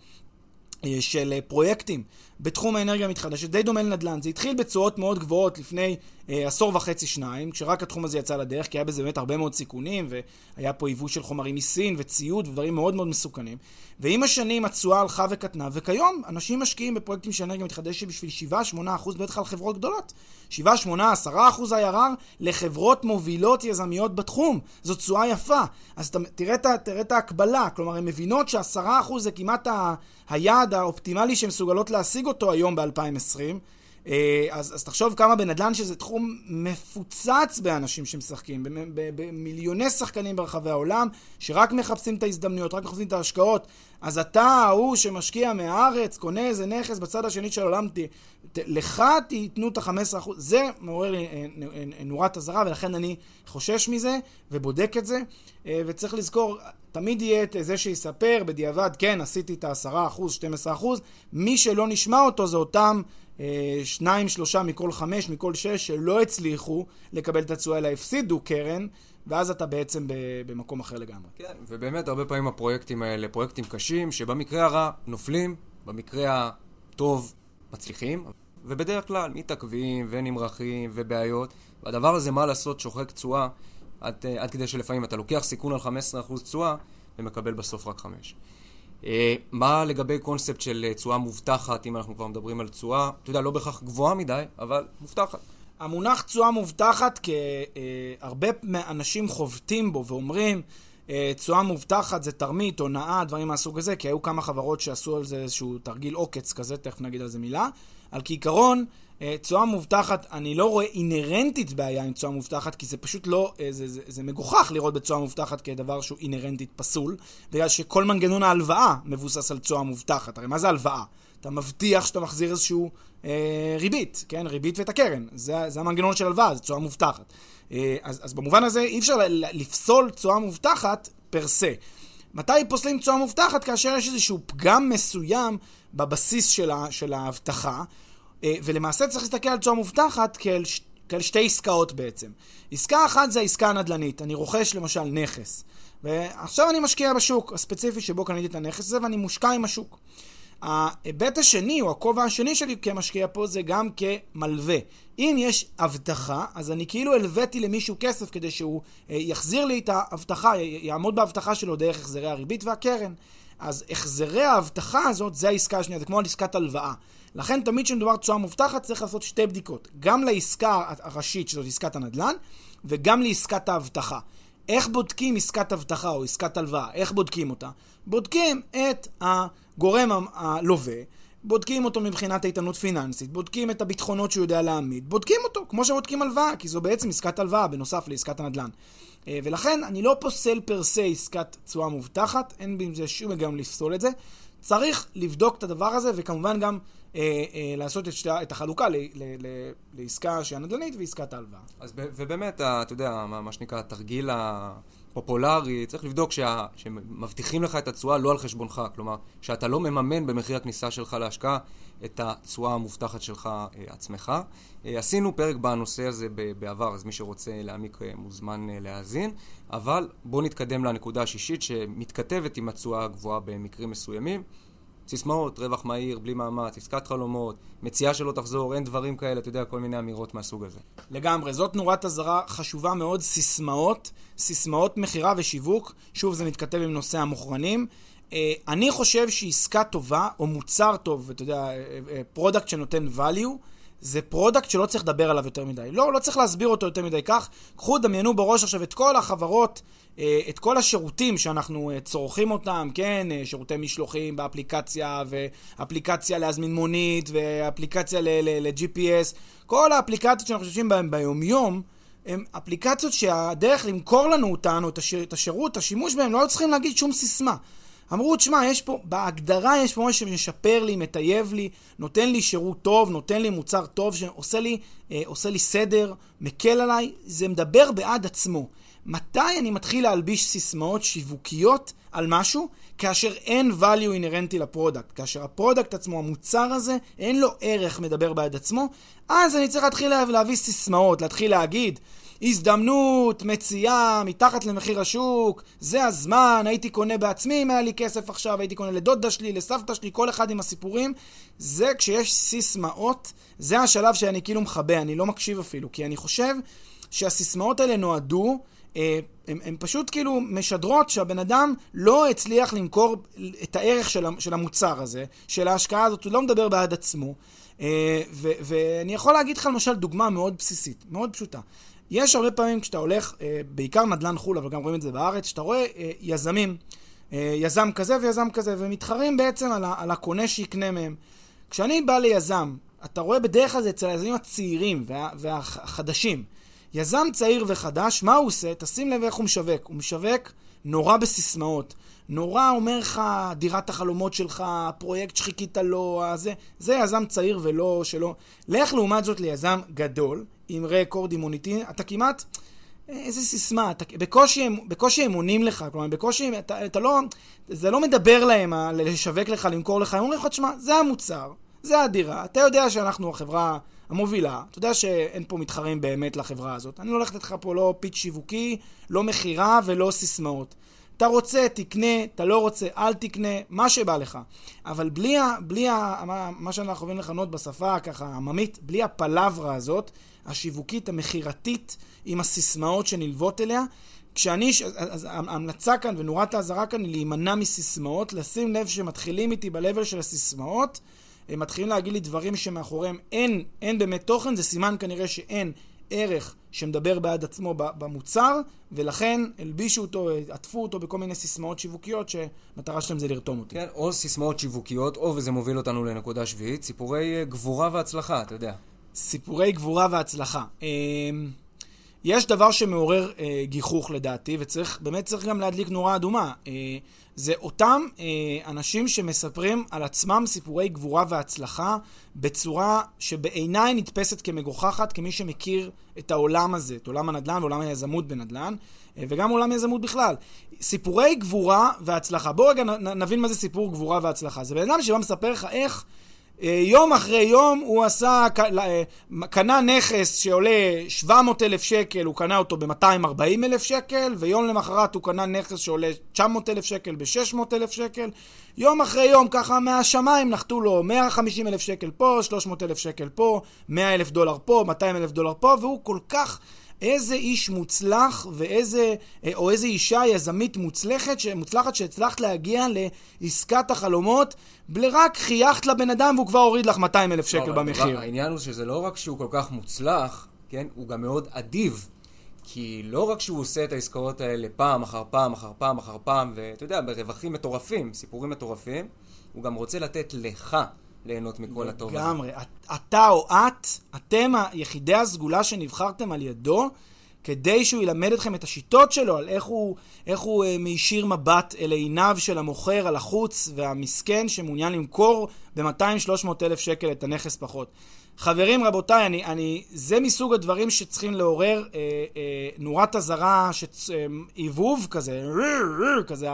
של פרויקטים בתחום האנרגיה המתחדשת, די דומה לנדל"ן. זה התחיל בתשואות מאוד גבוהות לפני אה, עשור וחצי, שניים, כשרק התחום הזה יצא לדרך, כי היה בזה באמת הרבה מאוד סיכונים, והיה פה יבוא של חומרים מסין וציוד ודברים מאוד מאוד מסוכנים. ועם השנים התשואה הלכה וקטנה, וכיום אנשים משקיעים בפרויקטים של אנרגיה מתחדשת בשביל 7-8% בטח על חברות גדולות. 7, 8, 10 אחוז IRR לחברות מובילות יזמיות בתחום. זו תשואה יפה. אז אתה, תראה, תראה את ההקבלה, כלומר, הן מבינות ש-10 אחוז זה כמעט ה, היעד האופטימלי שהן מסוגלות להשיג אותו היום ב-2020. אה, אז, אז תחשוב כמה בנדל"ן שזה תחום מפוצץ באנשים שמשחקים, במיליוני שחקנים ברחבי העולם, שרק מחפשים את ההזדמנויות, רק מחפשים את ההשקעות. אז אתה, ההוא שמשקיע מהארץ, קונה איזה נכס בצד השני של העולם, ת, ת, לך תיתנו את ה-15%. זה מעורר לי אה, אה, נורת אזהרה, ולכן אני חושש מזה ובודק את זה. וצריך לזכור, תמיד יהיה את זה שיספר בדיעבד, כן, עשיתי את ה-10%, 12%. מי שלא נשמע אותו זה אותם... אה, שניים, שלושה מכל חמש, מכל שש, שלא הצליחו לקבל את התשואה, אלא הפסידו קרן, ואז אתה בעצם במקום אחר לגמרי. כן, ובאמת הרבה פעמים הפרויקטים האלה, פרויקטים קשים, שבמקרה הרע נופלים, במקרה הטוב מצליחים, ובדרך כלל מתעכבים ונמרחים ובעיות, והדבר הזה, מה לעשות, שוחק תשואה, עד, עד כדי שלפעמים אתה לוקח סיכון על 15% תשואה ומקבל בסוף רק 5. אה, מה לגבי קונספט של אה, תשואה מובטחת, אם אנחנו כבר מדברים על תשואה, אתה יודע, לא בהכרח גבוהה מדי, אבל מובטחת. המונח תשואה מובטחת, כי הרבה אנשים חובטים בו ואומרים, אה, תשואה מובטחת זה תרמית, הונאה, דברים מהסוג הזה, כי היו כמה חברות שעשו על זה איזשהו תרגיל עוקץ כזה, תכף נגיד על זה מילה. על כעיקרון, אה, תשואה מובטחת, אני לא רואה אינהרנטית בעיה עם תשואה מובטחת, כי זה פשוט לא, אה, זה, זה, זה מגוחך לראות בתשואה מובטחת כדבר שהוא אינהרנטית פסול, בגלל שכל מנגנון ההלוואה מבוסס על תשואה מובטחת. הרי מה זה הלוואה? אתה מבטיח שאתה מחזיר איזשהו אה, ריבית, כן? ריבית ואת הקרן. זה, זה המנגנון של הלוואה, זה תשואה מובטחת. אה, אז, אז במובן הזה אי אפשר לפסול תשואה מובטחת פר סה. מתי פוסלים תשואה מובטחת? כאשר יש איזשהו פגם מסוים בבסיס של, ה, של ההבטחה, אה, ולמעשה צריך להסתכל על תשואה מובטחת כאל, כאל שתי עסקאות בעצם. עסקה אחת זה העסקה הנדל"נית, אני רוכש למשל נכס, ועכשיו אני משקיע בשוק הספציפי שבו קניתי את הנכס הזה ואני מושקע עם השוק. ההיבט השני, או הכובע השני שלי כמשקיע פה, זה גם כמלווה. אם יש הבטחה, אז אני כאילו הלוויתי למישהו כסף כדי שהוא אה, יחזיר לי את ההבטחה, יעמוד בהבטחה שלו דרך החזרי הריבית והקרן. אז החזרי ההבטחה הזאת, זה העסקה השנייה, זה כמו על עסקת הלוואה. לכן תמיד כשמדובר תשואה מובטחת צריך לעשות שתי בדיקות. גם לעסקה הראשית, שזאת עסקת הנדל"ן, וגם לעסקת ההבטחה. איך בודקים עסקת אבטחה או עסקת הלוואה? איך בודקים אותה? בודקים את הגורם הלווה, בודקים אותו מבחינת איתנות פיננסית, בודקים את הביטחונות שהוא יודע להעמיד, בודקים אותו כמו שבודקים הלוואה, כי זו בעצם עסקת הלוואה בנוסף לעסקת הנדל"ן. אה, ולכן אני לא פוסל פר סה עסקת תשואה מובטחת, אין בי עם זה שום היגיון לפסול את זה. צריך לבדוק את הדבר הזה, וכמובן גם לעשות את, שתי, את החלוקה ל, ל, ל, לעסקה שהיא הנדל"נית ועסקת ההלוואה. אז ובאמת, אתה יודע, מה, מה שנקרא, התרגיל הפופולרי, צריך לבדוק שה, שמבטיחים לך את התשואה לא על חשבונך, כלומר, שאתה לא מממן במחיר הכניסה שלך להשקעה את התשואה המובטחת שלך אה, עצמך. אה, עשינו פרק בנושא הזה בעבר, אז מי שרוצה להעמיק אה, מוזמן אה, להאזין, אבל בואו נתקדם לנקודה השישית שמתכתבת עם התשואה הגבוהה במקרים מסוימים. סיסמאות, רווח מהיר, בלי מאמץ, עסקת חלומות, מציאה שלא תחזור, אין דברים כאלה, אתה יודע, כל מיני אמירות מהסוג הזה. לגמרי, זאת נורת אזהרה חשובה מאוד, סיסמאות, סיסמאות מכירה ושיווק, שוב זה מתכתב עם נושא המוכרנים. אה, אני חושב שעסקה טובה, או מוצר טוב, אתה יודע, product אה, אה, שנותן value, זה product שלא צריך לדבר עליו יותר מדי. לא, לא צריך להסביר אותו יותר מדי כך. קחו, דמיינו בראש עכשיו את כל החברות, אה, את כל השירותים שאנחנו אה, צורכים אותם, כן? אה, שירותי משלוחים באפליקציה, ואפליקציה להזמין מונית, ואפליקציה ל-GPS. כל האפליקציות שאנחנו חושבים בהן ביומיום, הן אפליקציות שהדרך למכור לנו אותן, או את השירות, השימוש בהן, לא צריכים להגיד שום סיסמה. אמרו, תשמע, יש פה, בהגדרה יש פה משהו שמשפר לי, מטייב לי, נותן לי שירות טוב, נותן לי מוצר טוב, שעושה לי, אה, עושה לי סדר, מקל עליי, זה מדבר בעד עצמו. מתי אני מתחיל להלביש סיסמאות שיווקיות על משהו? כאשר אין value אינהרנטי ל product. כאשר ה product עצמו, המוצר הזה, אין לו ערך מדבר בעד עצמו, אז אני צריך להתחיל להביא סיסמאות, להתחיל להגיד, הזדמנות, מציאה, מתחת למחיר השוק, זה הזמן, הייתי קונה בעצמי אם היה לי כסף עכשיו, הייתי קונה לדודה שלי, לסבתא שלי, כל אחד עם הסיפורים. זה כשיש סיסמאות, זה השלב שאני כאילו מכבה, אני לא מקשיב אפילו, כי אני חושב שהסיסמאות האלה נועדו הן פשוט כאילו משדרות שהבן אדם לא הצליח למכור את הערך של המוצר הזה, של ההשקעה הזאת, הוא לא מדבר בעד עצמו. אה, ואני יכול להגיד לך למשל דוגמה מאוד בסיסית, מאוד פשוטה. יש הרבה פעמים כשאתה הולך, אה, בעיקר נדל"ן חו"ל, אבל גם רואים את זה בארץ, שאתה רואה אה, יזמים, אה, יזם כזה ויזם כזה, ומתחרים בעצם על, על הקונה שיקנה מהם. כשאני בא ליזם, אתה רואה בדרך כלל אצל היזמים הצעירים וה, והחדשים. יזם צעיר וחדש, מה הוא עושה? תשים לב איך הוא משווק. הוא משווק נורא בסיסמאות. נורא אומר לך, דירת החלומות שלך, פרויקט שחיכית לו, זה, זה יזם צעיר ולא שלא. לך לעומת זאת ליזם גדול, עם רקורד, עם מוניטין, אתה כמעט... איזה סיסמה, אתה, בקושי, בקושי הם עונים לך, כלומר, בקושי, אתה, אתה לא, זה לא מדבר להם לשווק לך, למכור לך, הם אומרים לך, תשמע, זה המוצר, זה הדירה, אתה יודע שאנחנו החברה המובילה, אתה יודע שאין פה מתחרים באמת לחברה הזאת, אני לא הולך לתת לך פה לא פיץ שיווקי, לא מכירה ולא סיסמאות. אתה רוצה, תקנה, אתה לא רוצה, אל תקנה, מה שבא לך. אבל בלי, בלי מה, מה שאנחנו אוהבים לכנות בשפה ככה עממית, בלי הפלברה הזאת, השיווקית, המכירתית, עם הסיסמאות שנלוות אליה, כשאני, אז ההמלצה כאן ונורת האזהרה כאן היא להימנע מסיסמאות, לשים לב שמתחילים איתי ב-level של הסיסמאות, הם מתחילים להגיד לי דברים שמאחוריהם אין, אין באמת תוכן, זה סימן כנראה שאין ערך שמדבר בעד עצמו במוצר, ולכן הלבישו אותו, עטפו אותו בכל מיני סיסמאות שיווקיות שמטרה שלהם זה לרתום אותי. כן, או סיסמאות שיווקיות, או, וזה מוביל אותנו לנקודה שביעית, סיפורי אה, גבורה והצלחה, אתה יודע. סיפורי גבורה והצלחה. יש דבר שמעורר אה, גיחוך לדעתי, וצריך, באמת צריך גם להדליק נורה אדומה. אה, זה אותם אה, אנשים שמספרים על עצמם סיפורי גבורה והצלחה בצורה שבעיניי נתפסת כמגוחכת, כמי שמכיר את העולם הזה, את עולם הנדל"ן ועולם היזמות בנדל"ן, אה, וגם עולם היזמות בכלל. סיפורי גבורה והצלחה. בואו רגע נבין מה זה סיפור גבורה והצלחה. זה בן אדם שבא מספר לך איך... אה, יום אחרי יום הוא עשה, אה, קנה נכס שעולה 700 אלף שקל, הוא קנה אותו ב-240 אלף שקל, ויום למחרת הוא קנה נכס שעולה 900 אלף שקל ב-600 אלף שקל. יום אחרי יום, ככה מהשמיים נחתו לו 150 אלף שקל פה, 300 אלף שקל פה, 100 אלף דולר פה, 200 אלף דולר פה, והוא כל כך... איזה איש מוצלח ואיזה, אה, או איזה אישה יזמית מוצלחת, מוצלחת שהצלחת להגיע לעסקת החלומות, רק חייכת לבן אדם והוא כבר הוריד לך 200 אלף שקל במחיר. העניין הוא שזה לא רק שהוא כל כך מוצלח, כן? הוא גם מאוד אדיב. כי לא רק שהוא עושה את העסקאות האלה פעם אחר פעם אחר פעם אחר פעם, ואתה יודע, ברווחים מטורפים, סיפורים מטורפים, הוא גם רוצה לתת לך ליהנות מכל הטוב הזה. לגמרי. אתה או את, אתם היחידי הסגולה שנבחרתם על ידו, כדי שהוא ילמד אתכם את השיטות שלו, על איך הוא, איך הוא אה, מישיר מבט אל עיניו של המוכר הלחוץ והמסכן שמעוניין למכור ב-200-300 אלף שקל את הנכס פחות. חברים, רבותיי, אני, אני, זה מסוג הדברים שצריכים לעורר אה, אה, נורת אזהרה, עיבוב אה, כזה, כזה,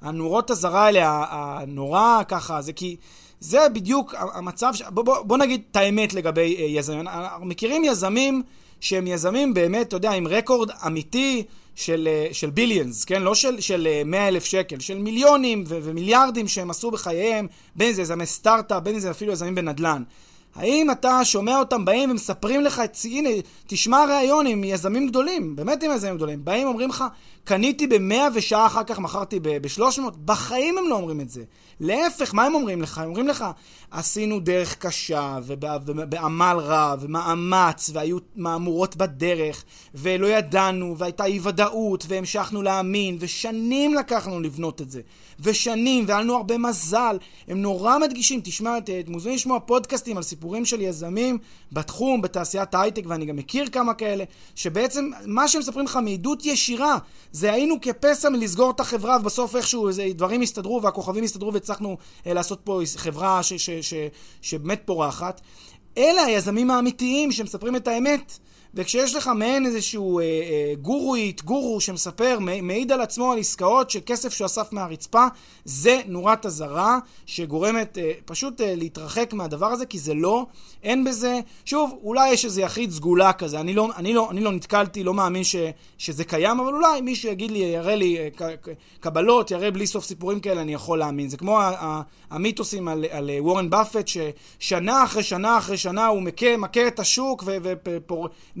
הנורות אזהרה האלה, הנורא ככה, זה כי... זה בדיוק המצב, ש... בוא, בוא, בוא נגיד את האמת לגבי uh, יזמים. אנחנו מכירים יזמים שהם יזמים באמת, אתה יודע, עם רקורד אמיתי של, uh, של ביליאנס, כן? לא של, של uh, 100 אלף שקל, של מיליונים ו- ומיליארדים שהם עשו בחייהם, בין זה יזמי סטארט-אפ, בין זה אפילו יזמים בנדל"ן. האם אתה שומע אותם באים ומספרים לך, הנה, תשמע ראיון עם יזמים גדולים, באמת עם יזמים גדולים, באים ואומרים לך, קניתי ב-100 ושעה אחר כך מכרתי ב-300, בחיים הם לא אומרים את זה. להפך, מה הם אומרים לך? הם אומרים לך, עשינו דרך קשה, ובעמל רב, ומאמץ, והיו מהמורות בדרך, ולא ידענו, והייתה אי ודאות, והמשכנו להאמין, ושנים לקחנו לבנות את זה. ושנים, והיה לנו הרבה מזל. הם נורא מדגישים, תשמע, את מוזמנים לשמוע פודקאסטים על סיפורים של יזמים בתחום, בתעשיית ההייטק, ואני גם מכיר כמה כאלה, שבעצם מה שהם מספרים לך מעדות ישירה, זה היינו כפסע מלסגור את החברה, ובסוף איכשהו זה, דברים הסתדרו, והכוכבים הסתדרו, והצלחנו אה, לעשות פה חברה ש, ש, ש, ש, שבאמת פורחת. אלה היזמים האמיתיים שמספרים את האמת. וכשיש לך מעין איזשהו אה, אה, גורואית, גורו שמספר, מעיד על עצמו על עסקאות של כסף שהוא אסף מהרצפה, זה נורת אזהרה שגורמת אה, פשוט אה, להתרחק מהדבר הזה, כי זה לא, אין בזה, שוב, אולי יש איזה יחיד סגולה כזה, אני לא, אני לא, אני לא נתקלתי, לא מאמין ש, שזה קיים, אבל אולי מישהו יגיד לי, יראה לי אה, קבלות, יראה בלי סוף סיפורים כאלה, אני יכול להאמין. זה כמו המיתוסים על, על וורן באפט, ששנה אחרי שנה אחרי שנה הוא מכה, מכה את השוק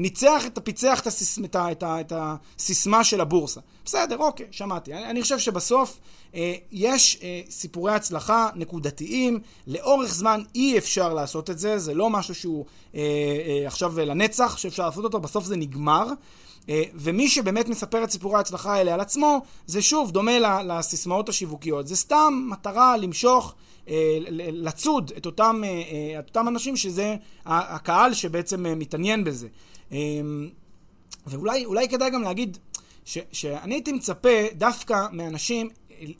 וניצח, את, פיצח את, הסיס, את, את, את הסיסמה של הבורסה. בסדר, אוקיי, שמעתי. אני, אני חושב שבסוף אה, יש אה, סיפורי הצלחה נקודתיים, לאורך זמן אי אפשר לעשות את זה, זה לא משהו שהוא אה, אה, עכשיו לנצח, שאפשר לעשות אותו, בסוף זה נגמר. אה, ומי שבאמת מספר את סיפורי ההצלחה האלה על עצמו, זה שוב דומה לסיסמאות השיווקיות. זה סתם מטרה למשוך, אה, לצוד את אותם, אה, את אותם אנשים שזה הקהל שבעצם מתעניין בזה. ואולי כדאי גם להגיד ש, שאני הייתי מצפה דווקא מאנשים,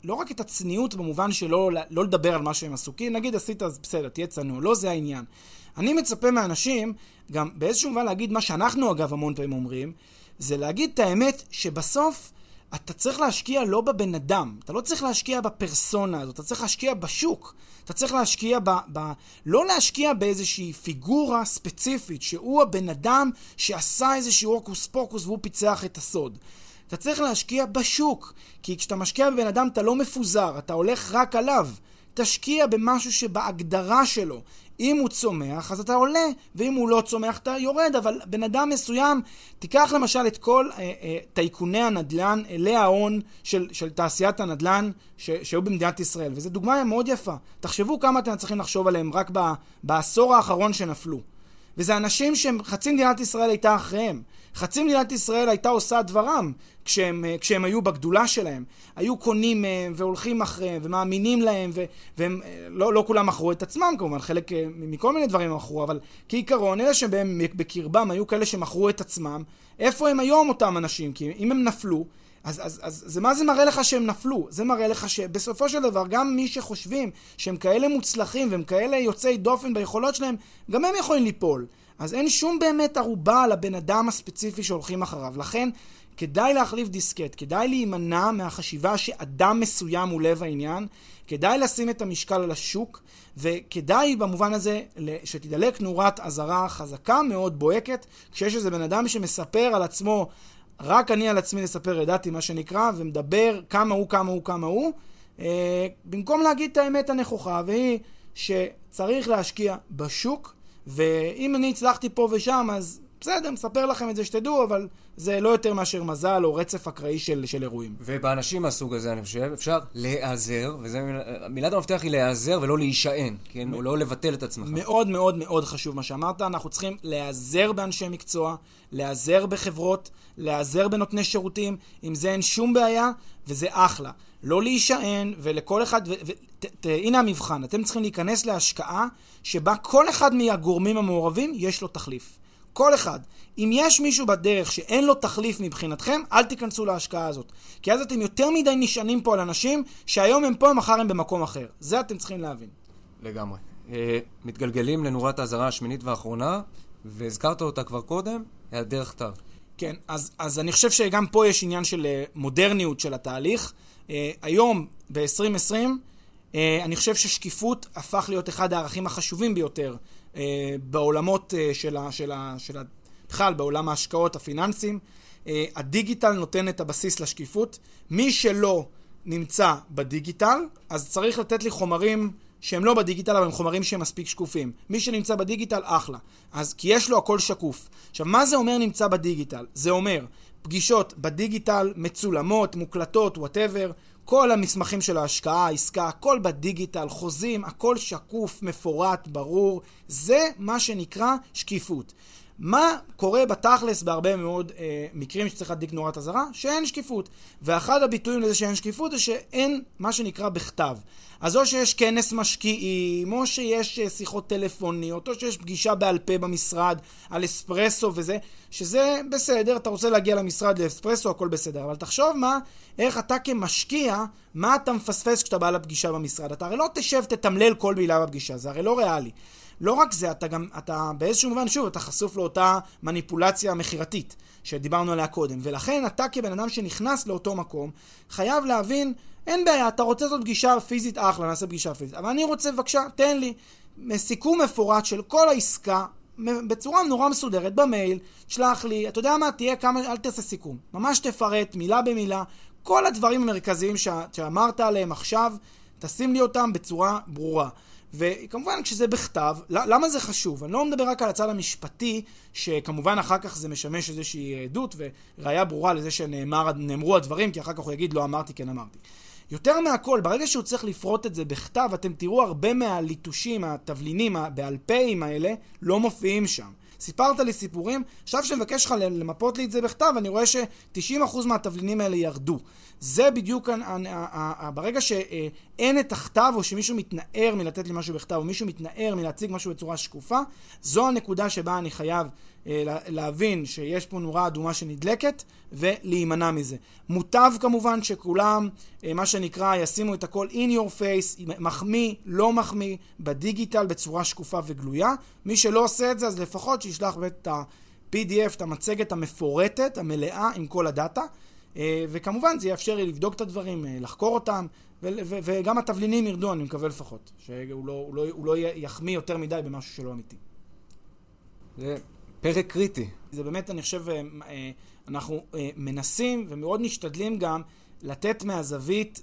לא רק את הצניעות במובן שלא לא לדבר על מה שהם עשו, כי נגיד עשית, אז בסדר, תהיה צנוע, לא זה העניין. אני מצפה מאנשים, גם באיזשהו מובן להגיד מה שאנחנו אגב המון פעמים אומרים, זה להגיד את האמת שבסוף אתה צריך להשקיע לא בבן אדם, אתה לא צריך להשקיע בפרסונה הזאת, אתה צריך להשקיע בשוק. אתה צריך להשקיע ב... ב לא להשקיע באיזושהי פיגורה ספציפית, שהוא הבן אדם שעשה איזשהו הוקוס פוקוס והוא פיצח את הסוד. אתה צריך להשקיע בשוק, כי כשאתה משקיע בבן אדם אתה לא מפוזר, אתה הולך רק עליו. תשקיע במשהו שבהגדרה שלו, אם הוא צומח, אז אתה עולה, ואם הוא לא צומח, אתה יורד. אבל בן אדם מסוים, תיקח למשל את כל אה, אה, טייקוני הנדל"ן, אלי ההון של, של תעשיית הנדל"ן ש, שהיו במדינת ישראל, וזו דוגמה מאוד יפה. תחשבו כמה אתם צריכים לחשוב עליהם רק ב, בעשור האחרון שנפלו. וזה אנשים שחצי מדינת ישראל הייתה אחריהם. חצי מדינת ישראל הייתה עושה דברם כשהם, אה, כשהם היו בגדולה שלהם. היו קונים מהם והולכים אחריהם ומאמינים להם, ו, והם אה, לא, לא כולם מכרו את עצמם כמובן, חלק אה, מכל מיני דברים מכרו, אבל כעיקרון, אלה שבהם בקרבם היו כאלה שמכרו את עצמם, איפה הם היום אותם אנשים? כי אם הם נפלו, אז, אז, אז זה מה זה מראה לך שהם נפלו? זה מראה לך שבסופו של דבר גם מי שחושבים שהם כאלה מוצלחים והם כאלה יוצאי דופן ביכולות שלהם, גם הם יכולים ליפול. אז אין שום באמת ערובה על הבן אדם הספציפי שהולכים אחריו. לכן, כדאי להחליף דיסקט, כדאי להימנע מהחשיבה שאדם מסוים הוא לב העניין, כדאי לשים את המשקל על השוק, וכדאי במובן הזה שתדלק נורת אזהרה חזקה מאוד, בוהקת, כשיש איזה בן אדם שמספר על עצמו, רק אני על עצמי לספר ידעתי מה שנקרא, ומדבר כמה הוא, כמה הוא, כמה הוא, אה, במקום להגיד את האמת הנכוחה, והיא שצריך להשקיע בשוק, ואם אני הצלחתי פה ושם, אז בסדר, מספר לכם את זה שתדעו, אבל זה לא יותר מאשר מזל או רצף אקראי של, של אירועים. ובאנשים מהסוג הזה, אני חושב, אפשר להיעזר, ומילת המפתח היא להיעזר ולא להישען, כן? או לא לבטל את עצמך. מאוד מאוד מאוד חשוב מה שאמרת. אנחנו צריכים להיעזר באנשי מקצוע, להיעזר בחברות, להיעזר בנותני שירותים. עם זה אין שום בעיה, וזה אחלה. לא להישען, ולכל אחד... ו- ו- ת, ת, הנה המבחן, אתם צריכים להיכנס להשקעה שבה כל אחד מהגורמים המעורבים יש לו תחליף. כל אחד. אם יש מישהו בדרך שאין לו תחליף מבחינתכם, אל תיכנסו להשקעה הזאת. כי אז אתם יותר מדי נשענים פה על אנשים שהיום הם פה, מחר הם במקום אחר. זה אתם צריכים להבין. לגמרי. אה, מתגלגלים לנורת האזהרה השמינית והאחרונה, והזכרת אותה כבר קודם, היעדר כתב. כן, אז, אז אני חושב שגם פה יש עניין של אה, מודרניות של התהליך. אה, היום, ב-2020, אני חושב ששקיפות הפך להיות אחד הערכים החשובים ביותר אה, בעולמות אה, של ה... של ה... של ה... בכלל, בעולם ההשקעות הפיננסיים. אה, הדיגיטל נותן את הבסיס לשקיפות. מי שלא נמצא בדיגיטל, אז צריך לתת לי חומרים שהם לא בדיגיטל, אבל הם חומרים שהם מספיק שקופים. מי שנמצא בדיגיטל, אחלה. אז כי יש לו הכל שקוף. עכשיו, מה זה אומר נמצא בדיגיטל? זה אומר פגישות בדיגיטל, מצולמות, מוקלטות, whatever, כל המסמכים של ההשקעה, העסקה, הכל בדיגיטל, חוזים, הכל שקוף, מפורט, ברור. זה מה שנקרא שקיפות. מה קורה בתכלס בהרבה מאוד אה, מקרים שצריך להדליק נורת אזהרה? שאין שקיפות. ואחד הביטויים לזה שאין שקיפות זה שאין מה שנקרא בכתב. אז או שיש כנס משקיעים, או שיש אה, שיחות טלפוניות, או שיש פגישה בעל פה במשרד על אספרסו וזה, שזה בסדר, אתה רוצה להגיע למשרד לאספרסו, הכל בסדר. אבל תחשוב מה, איך אתה כמשקיע, מה אתה מפספס כשאתה בא לפגישה במשרד. אתה הרי לא תשב, תתמלל כל מילה בפגישה, זה הרי לא ריאלי. לא רק זה, אתה גם, אתה באיזשהו מובן, שוב, אתה חשוף לאותה מניפולציה מכירתית שדיברנו עליה קודם. ולכן אתה כבן אדם שנכנס לאותו מקום, חייב להבין, אין בעיה, אתה רוצה לעשות פגישה פיזית, אחלה, נעשה פגישה פיזית. אבל אני רוצה, בבקשה, תן לי סיכום מפורט של כל העסקה, בצורה נורא מסודרת, במייל, תשלח לי, אתה יודע מה, תהיה כמה, אל תעשה סיכום. ממש תפרט, מילה במילה, כל הדברים המרכזיים שאמרת עליהם עכשיו, תשים לי אותם בצורה ברורה. וכמובן כשזה בכתב, למה זה חשוב? אני לא מדבר רק על הצד המשפטי, שכמובן אחר כך זה משמש איזושהי עדות וראיה ברורה לזה שנאמרו הדברים, כי אחר כך הוא יגיד לא אמרתי, כן אמרתי. יותר מהכל, ברגע שהוא צריך לפרוט את זה בכתב, אתם תראו הרבה מהליטושים, התבלינים, הבעל פאים האלה, לא מופיעים שם. סיפרת לי סיפורים, עכשיו שאני מבקש לך למפות לי את זה בכתב, אני רואה ש-90% מהתבלינים האלה ירדו. זה בדיוק, ברגע שאין את הכתב, או שמישהו מתנער מלתת לי משהו בכתב, או מישהו מתנער מלהציג משהו בצורה שקופה, זו הנקודה שבה אני חייב להבין שיש פה נורה אדומה שנדלקת, ולהימנע מזה. מוטב כמובן שכולם, אה, מה שנקרא, ישימו את הכל in your face, מחמיא, לא מחמיא, בדיגיטל בצורה שקופה וגלויה. מי שלא עושה את זה, אז לפחות שישלח את ה-PDF, את המצגת המפורטת, המלאה, עם כל הדאטה. אה, וכמובן זה יאפשר לי לבדוק את הדברים, לחקור אותם, וגם התבלינים ירדו, אני מקווה לפחות. שהוא לא, לא, לא יחמיא יותר מדי במשהו שלא אמיתי. זה פרק קריטי. זה באמת, אני חושב, אה, אה, אנחנו אה, מנסים ומאוד משתדלים גם לתת מהזווית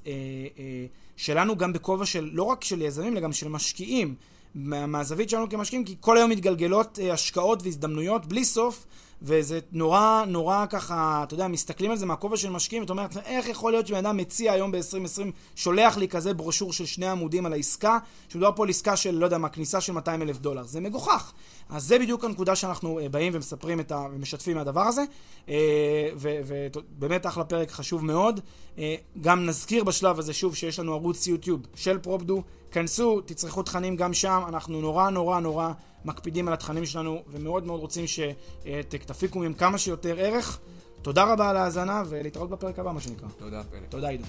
שלנו גם בכובע של, לא רק של יזמים, אלא גם של משקיעים. מה- מהזווית שלנו כמשקיעים, כי כל היום מתגלגלות השקעות והזדמנויות בלי סוף, וזה נורא, נורא ככה, אתה יודע, מסתכלים על זה מהכובע של משקיעים, ואתה אומר, איך יכול להיות שבן אדם מציע היום ב-2020, שולח לי כזה ברושור של שני עמודים על העסקה, שמדובר פה על עסקה של, לא יודע מה, כניסה של 200 אלף דולר. זה מגוחך. אז זה בדיוק הנקודה שאנחנו אה, באים ומספרים ה... ומשתפים מהדבר הזה, אה, ובאמת אחלה פרק חשוב מאוד. אה, גם נזכיר בשלב הזה שוב שיש לנו ערוץ יוטיוב של פרופדו, כנסו, תצרכו תכנים גם שם, אנחנו נורא נורא נורא מקפידים על התכנים שלנו, ומאוד מאוד רוצים שתפיקו מהם כמה שיותר ערך. תודה רבה על ההאזנה, ולהתראות בפרק הבא, מה שנקרא. תודה, פלא. תודה, עידו.